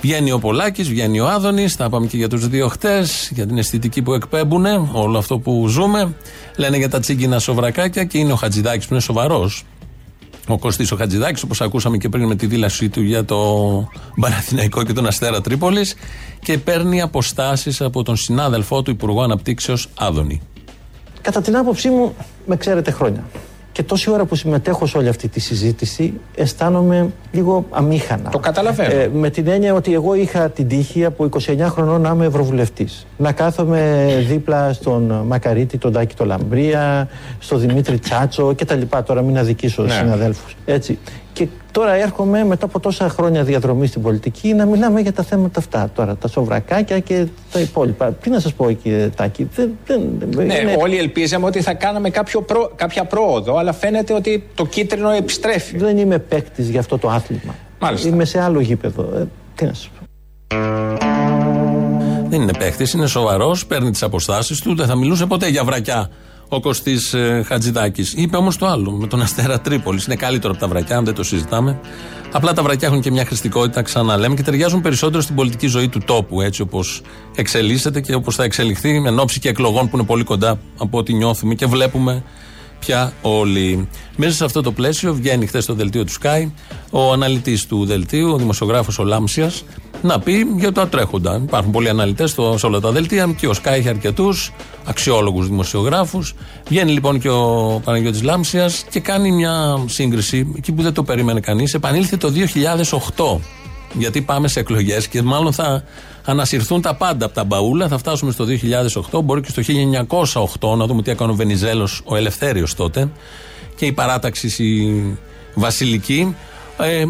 Βγαίνει ο Πολάκης, βγαίνει ο Άδωνης. Θα πάμε και για τους δύο χτες, για την αισθητική που εκπέμπουν, όλο αυτό που ζούμε. Λένε για τα τσίγκινα σοβρακάκια και είναι ο Χατζηδάκης που είναι σοβαρός. Ο Κωστής ο Χατζηδάκης, όπως ακούσαμε και πριν με τη δήλωσή του για το Παναθηναϊκό και τον Αστέρα Τρίπολης, και παίρνει αποστάσεις από τον συνάδελφό του Υπουργό Αναπτύξεως Άδωνη. Κατά την άποψή μου, με ξέρετε χρόνια. Και τόση ώρα που συμμετέχω σε όλη αυτή τη συζήτηση, αισθάνομαι λίγο αμήχανα. Το καταλαβαίνω. Ε, με την έννοια ότι εγώ είχα την τύχη από 29 χρονών να είμαι ευρωβουλευτής. Να κάθομαι δίπλα στον Μακαρίτη, τον Τάκη το Λαμπρία, στον Δημήτρη Τσάτσο κτλ. Τώρα μην αδικήσω ναι. συναδέλφους. Έτσι. Και τώρα έρχομαι μετά από τόσα χρόνια διαδρομή στην πολιτική να μιλάμε για τα θέματα αυτά. Τώρα τα σοβρακάκια και τα υπόλοιπα. Τι να σας πω, κύριε Τάκη. Δεν, δεν, ναι, είναι... όλοι ελπίζαμε ότι θα κάναμε κάποιο προ... κάποια πρόοδο, αλλά φαίνεται ότι το κίτρινο επιστρέφει. Δεν είμαι παίκτης για αυτό το άθλημα. Μάλιστα. Είμαι σε άλλο γήπεδο. Ε, τι να σα πω. Δεν είναι παίκτης, είναι σοβαρός, παίρνει τις αποστάσεις του, δεν θα μιλούσε ποτέ για βρακιά ο Κωστής ε, Χατζηδάκης. Είπε όμως το άλλο, με τον Αστέρα Τρίπολης. Είναι καλύτερο από τα βρακιά, δεν το συζητάμε. Απλά τα βρακιά έχουν και μια χρηστικότητα, ξαναλέμε, και ταιριάζουν περισσότερο στην πολιτική ζωή του τόπου, έτσι όπως εξελίσσεται και όπως θα εξελιχθεί, εν ώψη και εκλογών που είναι πολύ κοντά από ό,τι νιώθουμε και βλέπουμε πια όλοι. Μέσα σε αυτό το πλαίσιο βγαίνει χθες στο δελτίο του Sky ο αναλυτής του δελτίου, ο δημοσιογράφος ο Λάμσιας, να πει για τα τρέχοντα. Υπάρχουν πολλοί αναλυτές σε όλα τα δελτία και ο Sky έχει αρκετούς αξιόλογους δημοσιογράφους. Βγαίνει λοιπόν και ο Παναγιώτης Λάμσιας και κάνει μια σύγκριση εκεί που δεν το περίμενε κανείς. Επανήλθε το 2008. Γιατί πάμε σε εκλογές και μάλλον θα ανασυρθούν τα πάντα από τα μπαούλα. Θα φτάσουμε στο 2008, μπορεί και στο 1908 να δούμε τι έκανε ο Βενιζέλος, ο Ελευθέριος τότε και η παράταξη η Βασιλική. Ε, ε,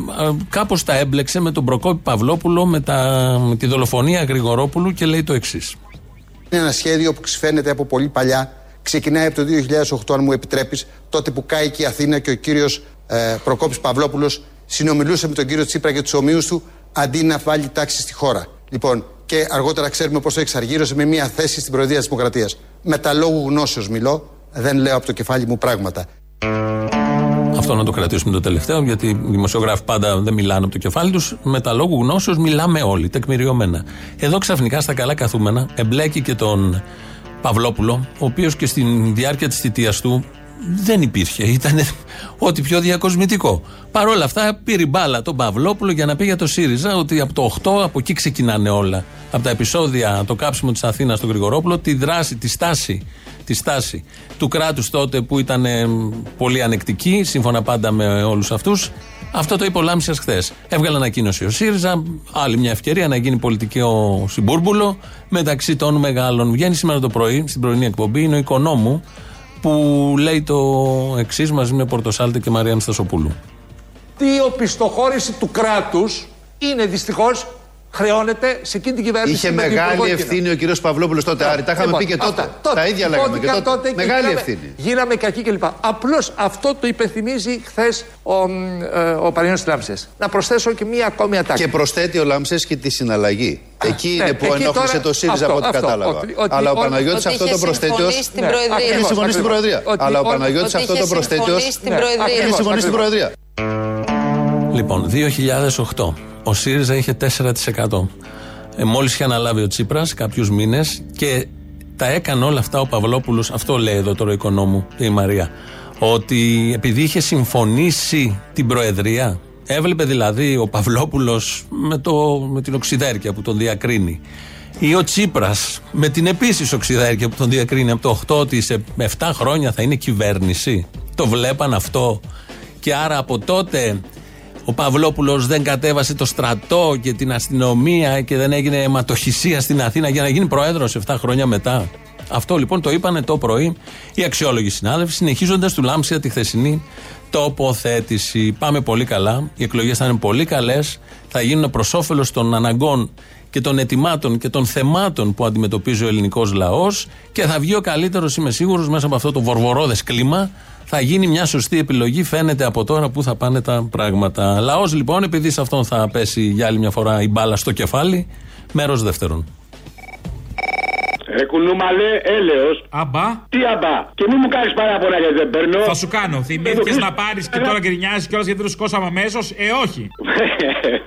κάπως τα έμπλεξε με τον Προκόπη Παυλόπουλο με, τα, με τη δολοφονία Γρηγορόπουλου και λέει το εξής. Είναι ένα σχέδιο που ξεφαίνεται από πολύ παλιά. Ξεκινάει από το 2008, αν μου επιτρέπεις, τότε που κάει και η Αθήνα και ο κύριος ε, Προκόπης Παυλόπουλος συνομιλούσε με τον κύριο Τσίπρα και τους ομοίους του αντί να βάλει τάξη στη χώρα. Λοιπόν, και αργότερα ξέρουμε πώ εξαργύρωσε με μια θέση στην Προεδρία της Δημοκρατίας. Με τα λόγου γνώσεως μιλώ, δεν λέω από το κεφάλι μου πράγματα. Αυτό να το κρατήσουμε το τελευταίο, γιατί οι δημοσιογράφοι πάντα δεν μιλάνε από το κεφάλι τους. Με τα λόγου γνώσεως μιλάμε όλοι, τεκμηριωμένα. Εδώ ξαφνικά στα καλά καθούμενα εμπλέκει και τον Παυλόπουλο, ο οποίος και στην διάρκεια της θητείας του δεν υπήρχε. Ήταν ό,τι πιο διακοσμητικό. Παρ' όλα αυτά πήρε μπάλα τον Παυλόπουλο για να πει για το ΣΥΡΙΖΑ ότι από το 8 από εκεί ξεκινάνε όλα. Από τα επεισόδια, το κάψιμο της Αθήνας στον Γρηγορόπουλο, τη δράση, τη στάση, τη στάση του κράτους τότε που ήταν πολύ ανεκτική, σύμφωνα πάντα με όλους αυτούς. Αυτό το είπε ο Λάμψια χθες. Έβγαλε ανακοίνωση ο ΣΥΡΙΖΑ, άλλη μια ευκαιρία να γίνει πολιτικό συμπούρμπουλο μεταξύ των μεγάλων. Βγαίνει σήμερα το πρωί, στην πρωινή εκπομπή, είναι ο οικονόμου που λέει το εξής μαζί με Πορτοσάλτε και Μαρία Στασοπούλου. Η οπισθοχώρηση του κράτους είναι δυστυχώς χρεώνεται σε εκείνη την κυβέρνηση. Είχε μεγάλη ευθύνη ο κύριος Παυλόπουλος τότε, Άρη. Τα είχαμε Λοιπόν, πει και τότε. Τα ίδια λέγαμε και τότε. και Μεγάλη γίναμε- ευθύνη. Γίναμε κακοί κλπ. Απλώς αυτό το υπενθυμίζει χθες ο, ε, ο Παριόνι Λάμψες. Να προσθέσω και μία ακόμη ατάκη. Και προσθέτει ο Λάμψες και τη συναλλαγή. Εκεί ναι, είναι που εκεί ενόχλησε τώρα το ΣΥΡΙΖΑ από ό,τι αυτό, κατάλαβα. ότι- ότι Αλλά ο ο- Παναγιώτης ότι αυτό είχε το προσθέτει ως- συμφωνήσει στην Ναι, Προεδρία. Είχε συμφωνήσει στην Ακριβώς, Προεδρία. ότι Αλλά ο ο- Παναγιώτης ότι αυτό είχε το προσθέτει ω. συμφωνήσει στην Προεδρία. Είχε Ακριβώς, συμφωνήσει στην ακριβώς. Προεδρία. Λοιπόν, 2008. Ο ΣΥΡΙΖΑ είχε 4%. Ε, Μόλις είχε αναλάβει ο Τσίπρας κάποιους μήνες και τα έκανε όλα αυτά ο Παυλόπουλος. Αυτό λέει εδώ τώρα ο οικονόμου και η Μαρία. Ότι επειδή είχε συμφωνήσει την Προεδρία, έβλεπε δηλαδή ο Παυλόπουλος με, το, με την οξυδέρκεια που τον διακρίνει. Ή ο Τσίπρας με την επίσης οξυδέρκεια που τον διακρίνει από το 8 ότι σε 7 χρόνια θα είναι κυβέρνηση. Το βλέπαν αυτό. Και άρα από τότε ο Παυλόπουλος δεν κατέβασε το στρατό και την αστυνομία και δεν έγινε αιματοχυσία στην Αθήνα για να γίνει πρόεδρος 7 χρόνια μετά. Αυτό λοιπόν το είπανε το πρωί οι αξιόλογοι συνάδελφοι, συνεχίζοντας του Λάμψια τη χθεσινή τοποθέτηση. Πάμε πολύ καλά. Οι εκλογές θα είναι πολύ καλές. Θα γίνουν προς όφελος των αναγκών και των ετοιμάτων και των θεμάτων που αντιμετωπίζει ο ελληνικός λαός και θα βγει ο καλύτερος, είμαι σίγουρος, μέσα από αυτό το βορβορόδε κλίμα. Θα γίνει μια σωστή επιλογή, φαίνεται από τώρα που θα πάνε τα πράγματα. Λαός λοιπόν, επειδή σε αυτόν θα πέσει για άλλη μια φορά η μπάλα στο κεφάλι, μέρος δεύτερον. Ρε κουνούμαλε, έλεος. Αμπά. Τι αμπά. Και μην μου κάνεις παράπονα γιατί δεν παίρνω. Θα σου κάνω. Θυμήθηκες να πάρεις και τώρα γκρινιάζεις κιόλα γιατί δεν τους σηκώσαμε αμέσως; Ε, όχι.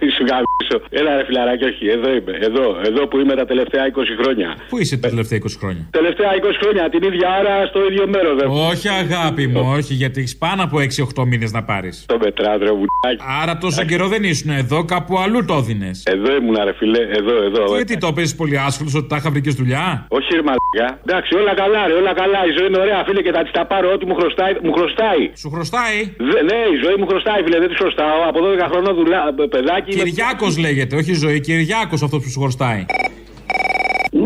Τι σου γαμίσω. Έλα ρε φιλαράκι, όχι. Εδώ είμαι. Εδώ, εδώ που είμαι τα τελευταία 20 χρόνια. Πού είσαι τα τελευταία 20 χρόνια; Τελευταία 20 χρόνια, την ίδια ώρα στο ίδιο μέρο. Όχι, αγάπη μου, όχι, γιατί έχεις πάνω από 6-8 μήνες να πάρεις. Το μετράδρο βουλάκι. Άρα τόσο καιρό δεν ήσουν εδώ, κάπου αλλού το έδινες. Εδώ ήμουν, ρε φιλέ, εδώ, εδώ. Γιατί το παίζεις πολύ άσχολος ότι τα είχα βρει και δουλειά; Όχι, ρε μαλακά. Εντάξει, όλα καλά, ρε, όλα καλά. Η ζωή είναι ωραία, φίλε, και θα της τα πάρω ό,τι μου χρωστάει. Μου χρωστάει. Σου χρωστάει; Δε, ναι, η ζωή μου χρωστάει, φίλε, δεν της χρωστάω. Από 12 χρονών δουλά, παιδάκι. είμαι- Κυριάκος λέγεται, όχι ζωή. Κυριάκος αυτός που σου χρωστάει.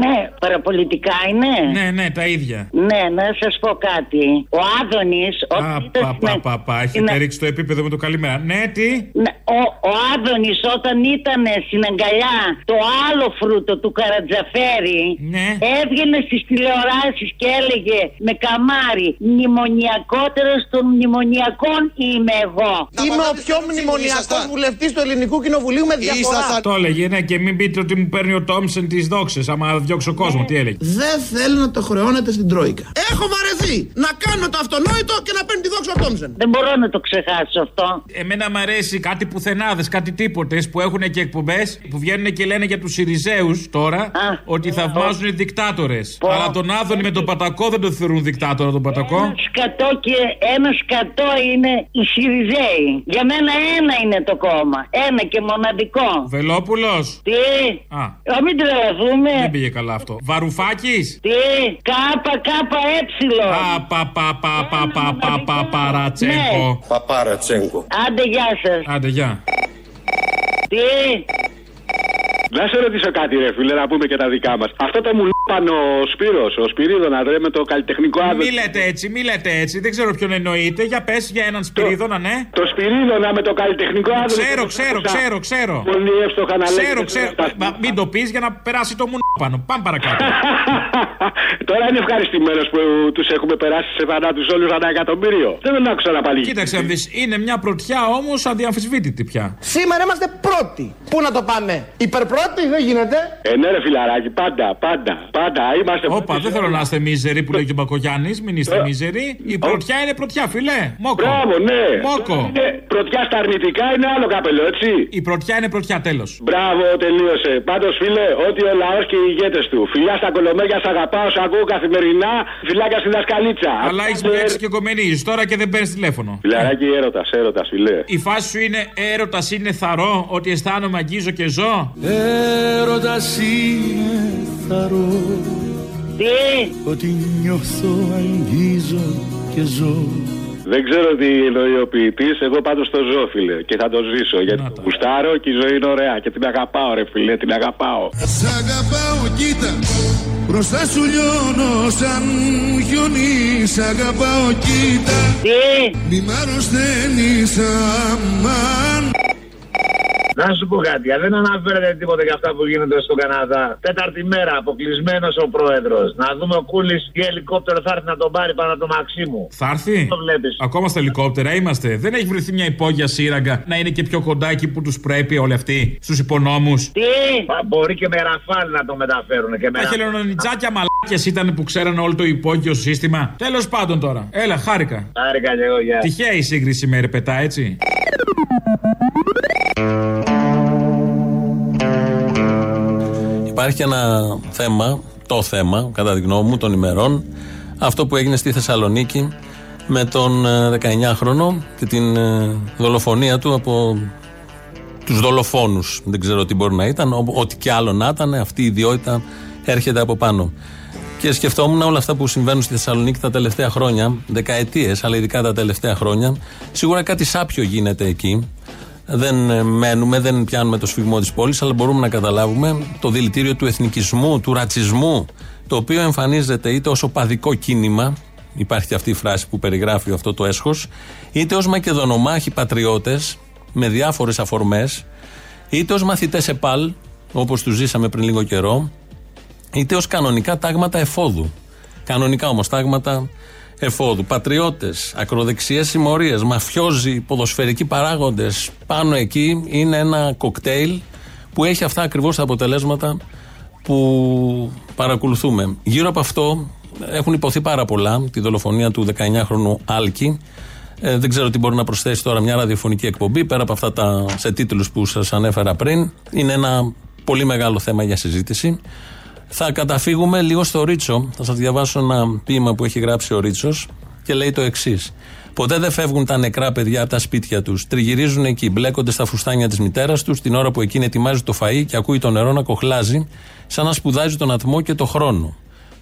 Ναι, παραπολιτικά είναι. Ναι, ναι, τα ίδια. Ναι, να σας πω κάτι. Ο Άδωνης. Α, πα, πα, πα, πα, έχετε ρίξει το επίπεδο με το καλημέρα. Ναι, τι; Ναι, ο, ο Άδωνης όταν ήταν στην αγκαλιά το άλλο φρούτο του Καρατζαφέρη ναι. έβγαινε στις τηλεοράσεις και έλεγε με καμάρι μνημονιακότερος των μνημονιακών είμαι εγώ. Είμαι ο πιο μνημονιακός βουλευτής του Ελληνικού Κοινοβουλίου με διαφορά. Το έλεγε, ναι, και μην πείτε ότι μου παίρνει ο Τόμσεν τις δόξες. Άμα διώξω κόσμο, τι έλεγε. Δεν θέλω να το χρεώνετε στην Τρόικα. Έχω βαρεθεί να κάνω το αυτονόητο και να παίρνει τη δόξα ο Τόμσεν. Δεν μπορώ να το ξεχάσω αυτό. Εμένα μου αρέσει κάτι πουθενάδες, κάτι τίποτες που έχουν και εκπομπές που βγαίνουν και λένε για τους Σιριζέους τώρα ότι θαυμάζουν οι δικτάτορες. Αλλά τον Άδωνη με τον Πατακό δεν τον θεωρούν δικτάτορα τον Πατακό. Σκατό και ένα σκατό είναι οι Σιριζέοι. Για μένα ένα είναι το κόμμα. Ένα και μοναδικό. Βελόπουλος. Τι; Α, Να μην τρελαθούμε. δεν πήγε καλά καλά αυτό. Βαρουφάκης. Τι, κάπα κάπα έψιλο. Παπα παπα παπα παπα παρατσέγκο. Ναι. Παπαρατσέγκο. Άντε γεια σας. Άντε γεια. Τι; Να σε ρωτήσω κάτι, ρε φίλε, να πούμε και τα δικά μας. Αυτό το μου λείπαν ο Σπύρος, ο Σπυρίδωνας, ρε, με το καλλιτεχνικό άδειο. Μη λέτε έτσι, μη λέτε έτσι. Δεν ξέρω ποιον εννοείτε. Για πες για έναν Σπυρίδωνα, ναι. Το Σπυρίδωνα με το καλλιτεχνικό άδειο. Ξέρω, ξέρω, ξέρω, ξέρω. Πολύ εύστοχα να λέτε. Ξέρω, ξέρω. Μα μην το πεις για να περάσει το μουνό πάνω. Πάμε παρακάτω. Τώρα είναι ευχαριστημένος που τους έχουμε περάσει σε θανάτου όλους ένα εκατομμύριο. Δεν τον άκουσα να παλίγει. Κοίταξε να δεις, είναι μια πρωτιά όμως αδιαμφισβήτητη πια. Σήμερα είμαστε πρώτοι. Πού να το πάμε, υπερπρώτη δεν γίνεται. Ε, ναι, ρε φιλαράκι, πάντα, πάντα, πάντα. Είμαστε Όπα, δεν θέλω να είστε μίζεροι που λέει και ο Μπακογιάννης. Μην είστε μίζεροι. Η πρωτιά είναι πρωτιά, φιλέ. Μόκο. Μπράβο, ναι. Μόκο. Είναι πρωτιά στα αρνητικά είναι άλλο καπέλο, έτσι. Η πρωτιά είναι πρωτιά, τέλος. Μπράβο, τελείωσε. Πάντως, φίλε, ότι ο λαός και οι ηγέτες του. Φιλιά στα κολομέρια, σ' αγαπάω, σ' ακούω καθημερινά. Φιλάκια στη δασκαλίτσα. Αλλά έχει μπλέξει και κομμενίζεις τώρα και δεν παίρνεις τηλέφωνο. Φιλαράκι, έρωτας, έρωτας, φιλέ. Η φάση σου είναι έρωτας είναι θαρό, ότι αισθάνομαι αγγίζω και ζω; Έρωτας είναι θαρό Τι; Ότι νιώθω, αγγίζω και ζω Δεν ξέρω τι εννοεί ο ποιητής, εγώ πάντως το ζω, φίλε. Και θα το ζήσω. Γιατί το γουστάρω και η ζωή είναι ωραία. Και την αγαπάω, ρε φίλε, την αγαπάω. Σ' αγαπάω κοίτα Μπροστά σου λιώνω σαν χιόνι Σ' αγαπάω κοίτα Τι; Μη μ' αρρωσταίνεις αμάν Να σου πω κάτι, αν δεν αναφέρετε τίποτα για αυτά που γίνονται στον Καναδά. Τέταρτη μέρα, αποκλεισμένος ο πρόεδρος. Να δούμε ο Κούλης τι ελικόπτερο θα έρθει να τον πάρει πάνω το Μαξίμου. Θα έρθει; Το βλέπεις; Ακόμα στα ελικόπτερα είμαστε. Δεν έχει βρεθεί μια υπόγεια σύραγγα να είναι και πιο κοντά εκεί που τους πρέπει όλοι αυτοί. Στους υπονόμους. Τι! Μπορεί και με ραφάλ να το μεταφέρουν και με Τα χελωνονιτζάκια μαλάκια ήταν που ξέρανε όλο το υπόγειο σύστημα. Τέλος πάντων τώρα. Έλα, χάρηκα. Χάρηκα και εγώ, γεια. Τυχαία η σύγκριση με ρεπετά, έτσι. Υπάρχει ένα θέμα, το θέμα, κατά τη γνώμη μου, των ημερών, αυτό που έγινε στη Θεσσαλονίκη με τον ε, 19χρονο και την ε, δολοφονία του από τους δολοφόνους. Δεν ξέρω τι μπορεί να ήταν, ό- ό,τι και άλλο να ήταν, αυτή η ιδιότητα έρχεται από πάνω. Και σκεφτόμουν όλα αυτά που συμβαίνουν στη Θεσσαλονίκη τα τελευταία χρόνια, δεκαετίες, αλλά ειδικά τα τελευταία χρόνια. Σίγουρα κάτι σάπιο γίνεται εκεί. Δεν ε, μένουμε, δεν πιάνουμε το σφιγμό της πόλης, αλλά μπορούμε να καταλάβουμε το δηλητήριο του εθνικισμού, του ρατσισμού, το οποίο εμφανίζεται είτε ως οπαδικό κίνημα, υπάρχει και αυτή η φράση που περιγράφει αυτό το έσχος, είτε ως μακεδονομάχοι πατριώτες με διάφορες αφορμές, είτε ως μαθητές ΕΠΑΛ, όπως τους ζήσαμε πριν λίγο καιρό, είτε ως κανονικά τάγματα εφόδου. Κανονικά όμως τάγματα εφόδου. Πατριώτες, ακροδεξιέ συμμορίες, μαφιόζοι, ποδοσφαιρικοί παράγοντες. Πάνω εκεί είναι ένα κοκτέιλ που έχει αυτά ακριβώς τα αποτελέσματα που παρακολουθούμε. Γύρω από αυτό έχουν υποθεί πάρα πολλά. Τη δολοφονία του 19χρονου Άλκη. Ε, δεν ξέρω τι μπορεί να προσθέσει τώρα μια ραδιοφωνική εκπομπή πέρα από αυτά τα σε τίτλους που σας ανέφερα πριν. Είναι ένα πολύ μεγάλο θέμα για συζήτηση. Θα καταφύγουμε λίγο στο Ρίτσο. Θα σας διαβάσω ένα ποίημα που έχει γράψει ο Ρίτσος και λέει το εξής. Ποτέ δεν φεύγουν τα νεκρά παιδιά από τα σπίτια τους. Τριγυρίζουν εκεί, μπλέκονται στα φουστάνια της μητέρας τους την ώρα που εκείνη ετοιμάζει το φα και ακούει το νερό να κοχλάζει, σαν να σπουδάζει τον ατμό και το χρόνο.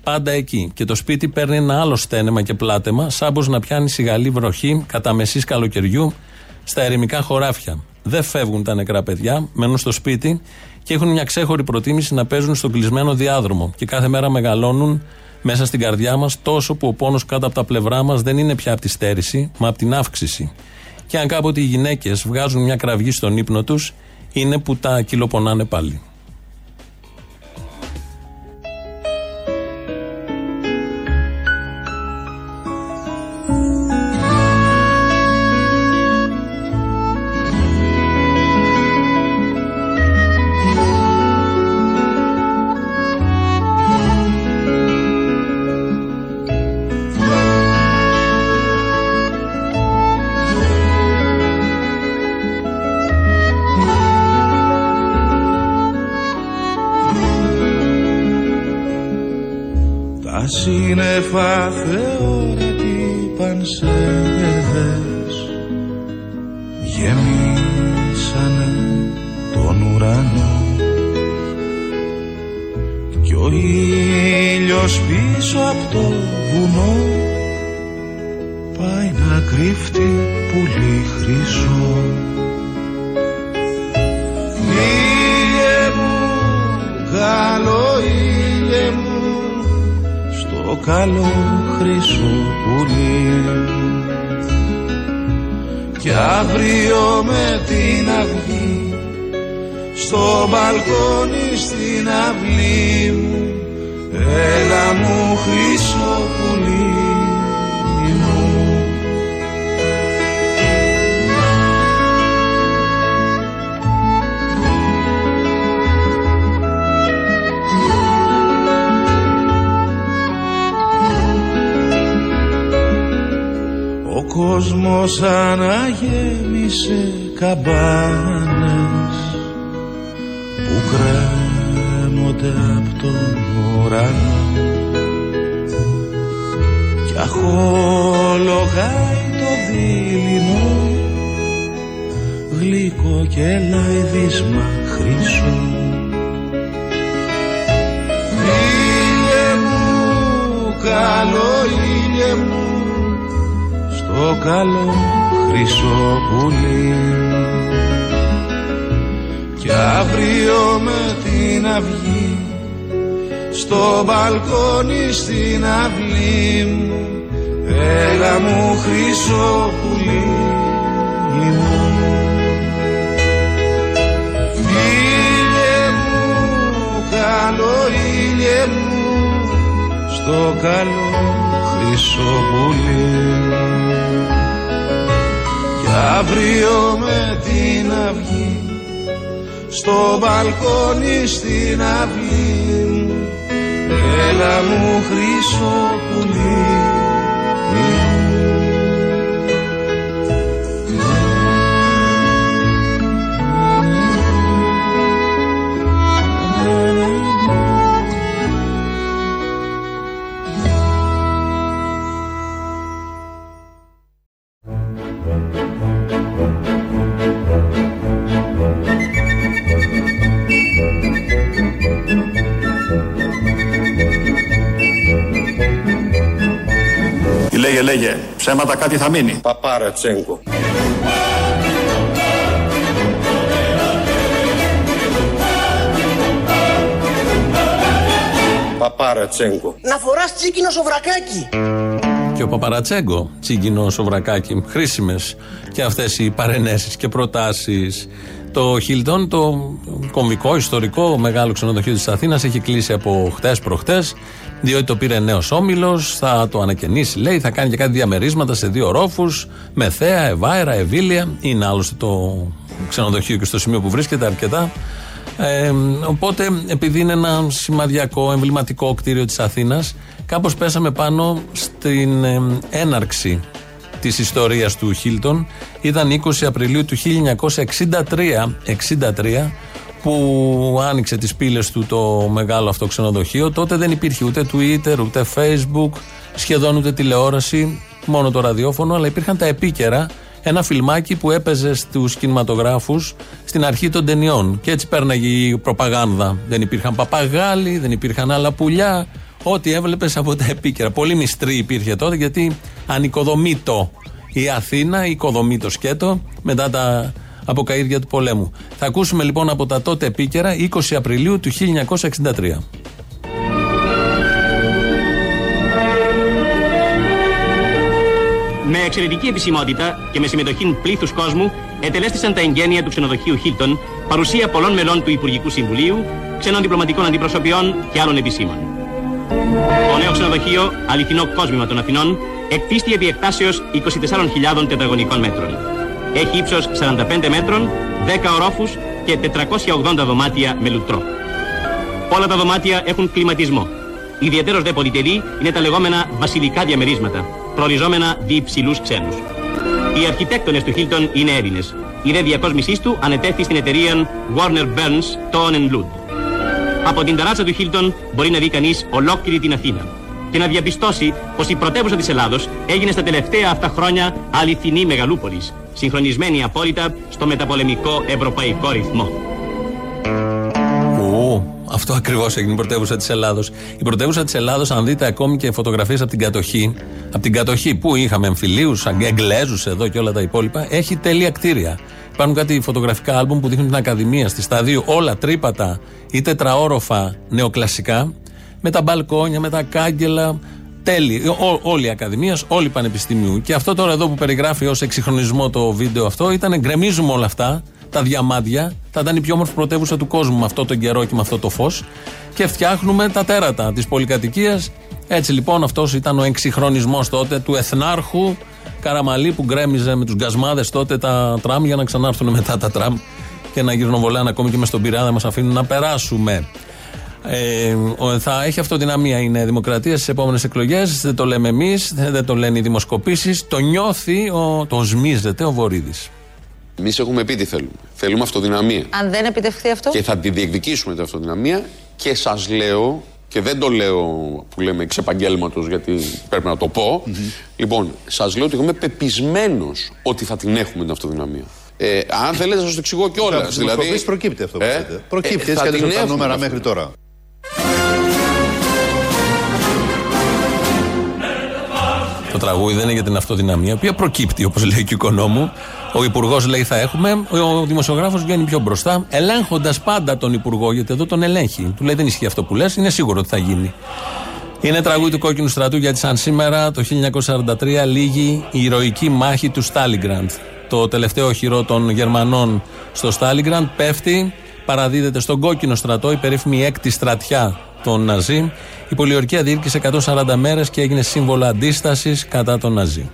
Πάντα εκεί. Και το σπίτι παίρνει ένα άλλο στένεμα και πλάτεμα, σαν πως να πιάνει σιγαλή βροχή κατά μεσής καλοκαιριού στα ερημικά χωράφια. Δεν φεύγουν τα νεκρά παιδιά, μένουν στο σπίτι και έχουν μια ξέχωρη προτίμηση να παίζουν στον κλεισμένο διάδρομο. Και κάθε μέρα μεγαλώνουν μέσα στην καρδιά μας τόσο που ο πόνος κάτω από τα πλευρά μας δεν είναι πια από τη στέρηση, μα από την αύξηση. Και αν κάποτε οι γυναίκες βγάζουν μια κραυγή στον ύπνο τους, είναι που τα κυλοπονάνε πάλι. Στο καλό χρυσό πουλί. Κι αύριο με την αυγή στο μπαλκόνι στην αυλή μου έλα μου χρυσό κόσμος αναγέμισε καμπάνες που κρέμονται από τον ουρανό. Κι αχολογάει το δίληνο γλυκό και λαϊδίσμα χρυσό Ήλιε μου, καλό ήλιε μου το καλό χρυσό πουλί κι αύριο με την αυγή στο μπαλκόνι στην αυλή μου. Έλα μου χρυσό πουλί μου. Φίλε μου, καλό ήλιε μου στο καλό χρυσό πουλί. Και αύριο με την αυγή στο μπαλκόνι στην αυλή έλα μου χρυσό πουλί ψέματα κάτι θα μείνει. Παπάρα Τσέγκο. Παπάρα Τσέγκο. Να φοράς τσίκινο σοβρακάκι. Και ο Παπαρατσέγκο, τσίγκινο σοβρακάκι. Χρήσιμες και αυτές οι παρενέσεις και προτάσεις. Το Χίλτον, το κομβικό, ιστορικό μεγάλο ξενοδοχείο της Αθήνας, έχει κλείσει από χτες προχτές, διότι το πήρε νέος όμιλος, θα το ανακαινήσει, λέει, θα κάνει και κάτι διαμερίσματα σε δύο ρόφους, με θέα, ευάερα, ευήλια. Είναι άλλωστε το ξενοδοχείο και στο σημείο που βρίσκεται αρκετά. Ε, οπότε, επειδή είναι ένα σημαδιακό, εμβληματικό κτίριο της Αθήνας, κάπως πέσαμε πάνω στην ε, έναρξη της ιστορίας του Χίλτον. Ήταν 20 Απριλίου του 1963 63, που άνοιξε τις πύλες του το μεγάλο αυτό ξενοδοχείο. Τότε δεν υπήρχε ούτε Twitter, ούτε Facebook, σχεδόν ούτε τηλεόραση, μόνο το ραδιόφωνο, αλλά υπήρχαν τα επίκαιρα ένα φιλμάκι που έπαιζε στους κινηματογράφους στην αρχή των ταινιών. Και έτσι πέρναγε η προπαγάνδα. Δεν υπήρχαν παπαγάλοι, δεν υπήρχαν άλλα πουλιά. Ό,τι έβλεπες από τα επίκαιρα. Πολύ μυστρή υπήρχε τότε γιατί ανοικοδομήτω η Αθήνα, οικοδομή το σκέτο μετά τα αποκαίδια του πολέμου. Θα ακούσουμε λοιπόν από τα τότε επίκαιρα 20 Απριλίου του 1963. Με εξαιρετική επισημότητα και με συμμετοχή πλήθους κόσμου ετελέστησαν τα εγγένεια του ξενοδοχείου Χίλτον, παρουσία πολλών μελών του Υπουργικού Συμβουλίου, ξένων διπλωματικών αντιπροσωπιών και άλλων επισήμων. Το νέο ξενοδοχείο, αληθινό κόσμημα των Αθηνών, εκτίστη επί εκτάσεως 24.000 τετραγωνικών μέτρων. Έχει ύψος 45 μέτρων, 10 ορόφους και 480 δωμάτια με λουτρό. Όλα τα δωμάτια έχουν κλιματισμό. Ιδιαίτερος δε πολυτελή είναι τα λεγόμενα βασιλικά διαμερίσματα, προοριζόμενα δι υψηλούς ξένους. Οι αρχιτέκτονες του Χίλτον είναι Έλληνες. Η δε διακόσμησής του ανετέθη στην εταιρεία Warner Burns Tone Lood. Από την ταράτσα του Χίλτον μπορεί να δει κανείς ολόκληρη την Αθήνα και να διαπιστώσει πως η πρωτεύουσα της Ελλάδος έγινε στα τελευταία αυτά χρόνια αληθινή μεγαλούπολης, συγχρονισμένη απόλυτα στο μεταπολεμικό ευρωπαϊκό ρυθμό. Ου, αυτό ακριβώς έγινε η πρωτεύουσα της Ελλάδος. Η πρωτεύουσα της Ελλάδος, αν δείτε ακόμη και φωτογραφίες από την κατοχή, από την κατοχή που είχαμε εμφυλίους, Αγγλέζου εδώ και όλα τα υπόλοιπα, έχει τέλεια κτίρια. Υπάρχουν κάτι φωτογραφικά άλμπουμ που δείχνουν την Ακαδημία στη σταδίου, όλα τρύπατα ή τετραόροφα νεοκλασικά, με τα μπαλκόνια, με τα κάγκελα. Τέλει. Όλη η Ακαδημία, όλοι Πανεπιστημίου. Και αυτό τώρα εδώ που περιγράφει ως εξυγχρονισμό το βίντεο αυτό ήταν γκρεμίζουμε όλα αυτά, τα διαμάντια. Θα ήταν η πιο όμορφη πρωτεύουσα του κόσμου με αυτό το καιρό και με αυτό το φως. Και φτιάχνουμε τα τέρατα της πολυκατοικίας. Έτσι λοιπόν αυτός ήταν ο εξυγχρονισμός τότε του Εθνάρχου Καραμαλή που γκρέμιζε με τους γκασμάδες τότε τα τραμ για να ξανάρθουν μετά τα τραμ και να γυρνοβολάνε ακόμη και με στον πειρά να μας αφήνουν να περάσουμε. Ε, θα έχει αυτοδυναμία η Νέα Δημοκρατία στις επόμενες εκλογές. Δεν το λέμε εμείς, δεν το λένε οι δημοσκοπήσεις. Το νιώθει, ο, το σμίζεται ο Βορύδης. Εμείς έχουμε πει τι θέλουμε. Θέλουμε αυτοδυναμία. Αν δεν επιτευχθεί αυτό; Και θα τη διεκδικήσουμε την αυτοδυναμία και σας λέω, και δεν το λέω που λέμε εξ επαγγέλματος γιατί πρέπει να το πω. Λοιπόν, σας λέω ότι είμαι πεπισμένος ότι θα την έχουμε την αυτοδυναμία. Ε, αν θέλετε, θα σας το εξηγώ κιόλας. Δηλαδή, προκύπτει αυτό που Ε, λέτε. Προκύπτει ε, έτσι θα και την τα έχουμε νούμερα αυτό. μέχρι τώρα. Το τραγούδι δεν είναι για την αυτοδυναμία, η οποία προκύπτει, όπως λέει και ο οικονόμου. Ο Υπουργός λέει θα έχουμε, ο δημοσιογράφος βγαίνει πιο μπροστά, ελέγχοντας πάντα τον Υπουργό, γιατί εδώ τον ελέγχει. Του λέει δεν ισχύει αυτό που λες, είναι σίγουρο ότι θα γίνει. Είναι τραγούδι του κόκκινου στρατού γιατί σαν σήμερα το 1943 λύγει η ηρωική μάχη του Στάλιγκραντ. Το τελευταίο οχυρό των Γερμανών στο Στάλιγκραντ πέφτει, παραδίδεται στον κόκκινο στρατό, η περίφημη έκτη στρατιά τον Ναζί. Η πολιορκία διήρκησε 140 μέρες και έγινε σύμβολο αντίστασης κατά τον Ναζί.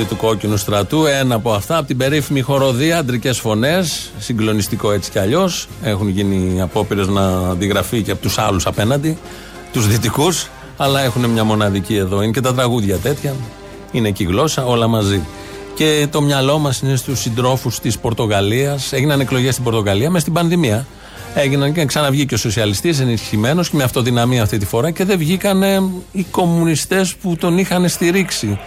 Τραγούδι του κόκκινου στρατού. Ένα από αυτά, από την περίφημη χοροδία, αντρικές φωνές. Συγκλονιστικό έτσι κι αλλιώς. Έχουν γίνει απόπειρες να αντιγραφεί και από τους άλλους απέναντι, τους δυτικούς. Αλλά έχουν μια μοναδική εδώ. Είναι και τα τραγούδια τέτοια. Είναι και η γλώσσα, όλα μαζί. Και το μυαλό μας είναι στους συντρόφους της Πορτογαλίας. Έγιναν εκλογές στην Πορτογαλία μες στην πανδημία. Έγιναν και ξαναβγήκε ο σοσιαλιστής ενισχυμένος και με αυτοδυναμία αυτή τη φορά και δεν βγήκαν οι κομμουνιστές που τον είχαν στηρίξει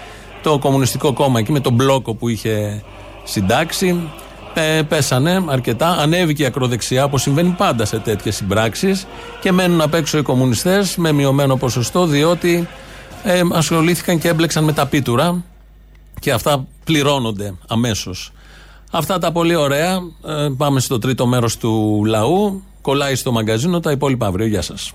το Κομμουνιστικό Κόμμα εκεί με τον μπλόκο που είχε συντάξει. Ε, πέσανε αρκετά. Ανέβηκε η ακροδεξιά όπως συμβαίνει πάντα σε τέτοιες συμπράξεις και μένουν απ' έξω οι κομμουνιστές με μειωμένο ποσοστό διότι ε, ασχολήθηκαν και έμπλεξαν με τα πίτουρα και αυτά πληρώνονται αμέσως. Αυτά τα πολύ ωραία. Ε, πάμε στο τρίτο μέρος του λαού. Κολλάει στο μαγκαζίνο τα υπόλοιπα αύριο. Γεια σας.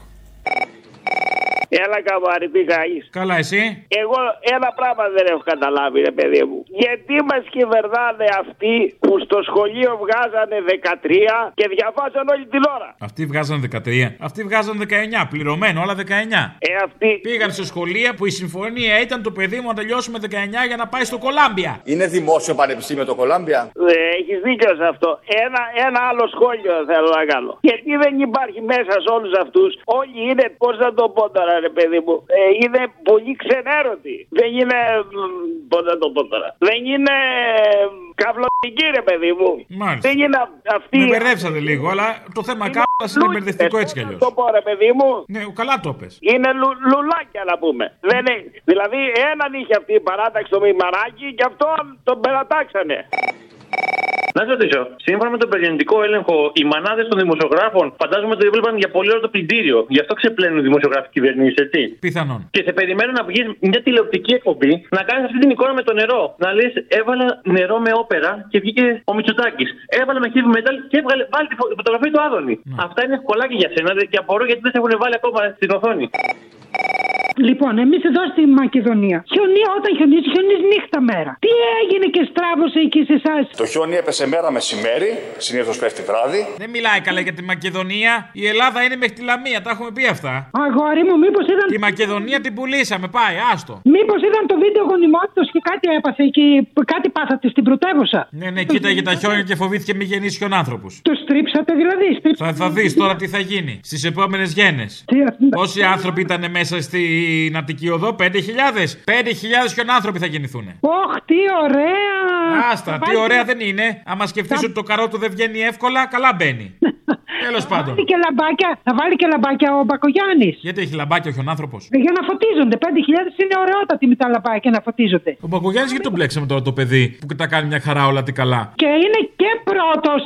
Έλα καμπάρι, τι κάνεις. Καλά, εσύ; Εγώ ένα πράγμα δεν έχω καταλάβει, ρε παιδί μου. Γιατί μας κυβερνάνε αυτοί που στο σχολείο βγάζανε 13 και διαβάζαν όλη την ώρα; Αυτοί βγάζαν 13. Αυτοί βγάζαν 19. Πληρωμένο, όλα 19. Ε, αυτοί. Πήγαν σε σχολεία που η συμφωνία ήταν το παιδί μου να τελειώσει με 19 για να πάει στο Κολάμπια. Είναι δημόσιο πανεπιστήμιο το Κολάμπια; Ε, Έχεις δίκιο σε αυτό. Ένα, ένα άλλο σχόλιο θέλω να κάνω. Γιατί δεν υπάρχει μέσα σε όλους αυτούς. Όλοι είναι, πώς να το πω τώρα, ρε παιδί μου. Ε, είναι πολύ ξενέρωτοι. Δεν είναι. Πώς να το πω τώρα. Δεν είναι. Καυλωτικοί, ρε παιδί μου. Μάλιστα. Δεν είναι αυτοί. Με μπερδέψατε λίγο, αλλά το θέμα κάπου είναι μπερδευτικό έτσι κι αλλιώ. Το πω, ρε παιδί μου. Ναι, καλά το πες. Είναι λου, λουλάκια να πούμε. Δεν είναι, δηλαδή έναν είχε αυτή η παράταξη το μημαράκι και αυτό τον περατάξανε. Να σας ρωτήσω, σύμφωνα με τον περιοδικό έλεγχο, οι μανάδες των δημοσιογράφων φαντάζομαι ότι έβλεπαν για πολύ ώρα το πλυντήριο. Γι' αυτό ξεπλένουν οι δημοσιογράφοι κυβερνήσεις, έτσι. Πιθανόν. Και σε περιμένω να βγει μια τηλεοπτική εκπομπή, να κάνει αυτή την εικόνα με το νερό. Να λες, έβαλα νερό με όπερα και βγήκε ο Μητσοτάκης. Έβαλα με heavy metal και έβγαλε βάλει τη φω- φωτογραφία του Άδωνη. Αυτά είναι ευκολάκι για σένα δε- και απορώ γιατί δεν σε έχουν βάλει ακόμα στην οθόνη. Λοιπόν, εμείς εδώ στη Μακεδονία. Χιονί, όταν χιονίζει, χιονίζει νύχτα μέρα. Τι έγινε και στράβωσε εκεί σε εσάς; Το χιόνι έπεσε μέρα μεσημέρι, συνήθως πέφτει βράδυ. Δεν μιλάει καλά για τη Μακεδονία. Η Ελλάδα είναι μέχρι τη Λαμία, τα έχουμε πει αυτά. Αγόρι μου, μήπως ήταν. Τη Μακεδονία την πουλήσαμε, πάει, άστο. Μήπως ήταν το βίντεο γονιμότητο και κάτι έπαθε και κάτι πάθατε στην πρωτεύουσα; Ναι, ναι, κοίταγε τα χιόνια και φοβήθηκε μη γεννήσει χιονάνθρωπου. Το στρίψατε δηλαδή. Στρίψατε. Θα, θα δεις τώρα τι θα γίνει στις επόμενες γέννες. Πόσοι άνθρωποι ήταν μέσα στην Αττική Οδό, 5.000. 5.000 χιονάνθρωποι θα γεννηθούν. Ωχ, τι ωραία! Άστα, Θα τι βάλει- ωραία δεν είναι. Άμα σκεφτείς ότι το καρότο δεν βγαίνει εύκολα, καλά μπαίνει. Τέλος Θα πάντων. βάλει και λαμπάκια, θα βάλει και λαμπάκια ο Μπακογιάννης. Γιατί έχει λαμπάκι ο χιονάνθρωπο. Για να φωτίζονται. 5.000 είναι ωραιότατοι με τα λαμπάκια να φωτίζονται. Ο Μπακογιάννης γιατί τον μπλέξαμε τώρα το παιδί που τα κάνει μια χαρά όλα τι καλά; Και είναι και πρώτος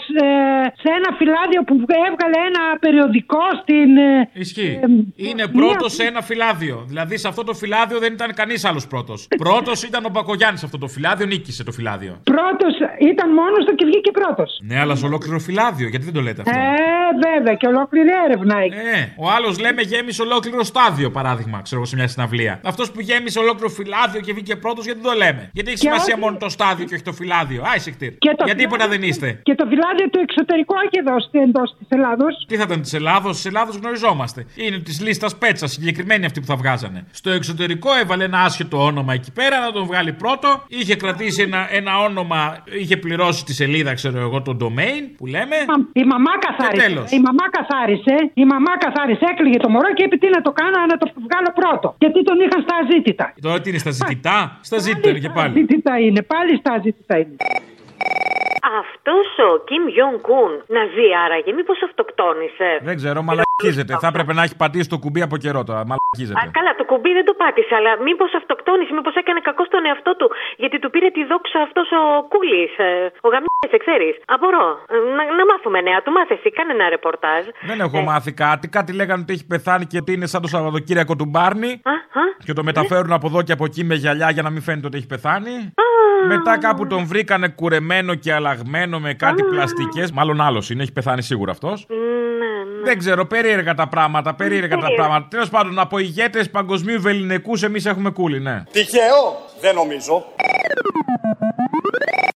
σε ένα φυλάδιο που έβγαλε ένα περιοδικό στην. ε, Ισχύει. ε, Είναι μία- πρώτος σε ένα φυλάδιο. Δηλαδή σε αυτό το φυλάδιο δεν ήταν κανείς άλλος πρώτος. Πρώτος ήταν ο Μπακογιάννης σε αυτό το φυλάδιο, νίκησε το φυλάδιο. Πρώτος ήταν μόνος του και βγήκε πρώτος. Ναι, αλλά σε ολόκληρο φυλάδιο, γιατί δεν το λέτε αυτό; Ε, βέβαια, και ολόκληρη έρευνα έχει. Ε, ο άλλος λέμε γέμισε ολόκληρο στάδιο, παράδειγμα, ξέρω εγώ, σε μια συναυλία. Αυτός που γέμισε ολόκληρο φυλάδιο και βγήκε πρώτος, γιατί δεν το λέμε; Γιατί έχει Και σημασία όχι- μόνο το στάδιο και όχι το φυλάδιο; Άισε κτήρ. Και το Γιατί τίποτα φυλάδιο- δεν είστε; Και το φυλάδιο του εξωτερικού όχι εδώ εντός της Ελλάδος. Τι θα ήταν της Ελλάδος, της Ελλάδος γνωριζόμαστε. Είναι της λίστας πέτσα, συγκεκριμένη αυτή που θα βγάζανε. Στο εξωτερικό έβαλε ένα άσχετο όνομα εκεί πέρα να τον βγάλει πρώτο. Είχε κρατήσει ένα, ένα όνομα, είχε πληρώσει τη σελίδα, ξέρω εγώ, το domain που λέμε. Η μαμά καθάρισε. Τέλος. Η μαμά καθάρισε. Η μαμά καθάρισε. Έκλειγε το μωρό και είπε τι να το κάνω, να το βγάλω πρώτο. Γιατί τον είχαν στα αζήτητα. Τώρα τι είναι στα ζητητά, στα ζήτητα είναι και Στα πάλι. αζήτητα είναι. Πάλι στα αζήτητα είναι. Αυτός ο Κιμ Γιον Κουν να ζει άραγε, μήπως αυτοκτόνησε; Δεν ξέρω, μαλακίζεται. Θα έπρεπε να έχει πατήσει το κουμπί από καιρό τώρα. Α, Μαλακίζεται. καλά, το κουμπί δεν το πάτησε, αλλά μήπως αυτοκτόνησε, μήπως έκανε κακό στον εαυτό του. Γιατί του πήρε τη δόξα αυτός ο Κούλης, ο γαμιές, ξέρεις. Απορώ. Ε, Να, να μάθουμε νέα. Του μάθε εσύ, κάνε ένα ρεπορτάζ. Δεν έχω μάθει κάτι. Κάτι λέγανε ότι έχει πεθάνει και ότι είναι σαν το Σαββατοκύριακο του Μπάρνι. Και το μεταφέρουν από εδώ και από εκεί με γυαλιά για να μην φαίνεται ότι έχει πεθάνει. Μετά κάπου τον βρήκανε κουρεμένο και αλλαγμένο με κάτι πλαστικές. Μάλλον άλλος είναι, έχει πεθάνει σίγουρα αυτός. Δεν ξέρω, περίεργα τα πράγματα, περίεργα τα Περίεργα. πράγματα. Τέλος πάντων, από ηγέτες παγκοσμίου βεληνικούς εμείς έχουμε κούλι, ναι. Τυχαίο, δεν νομίζω.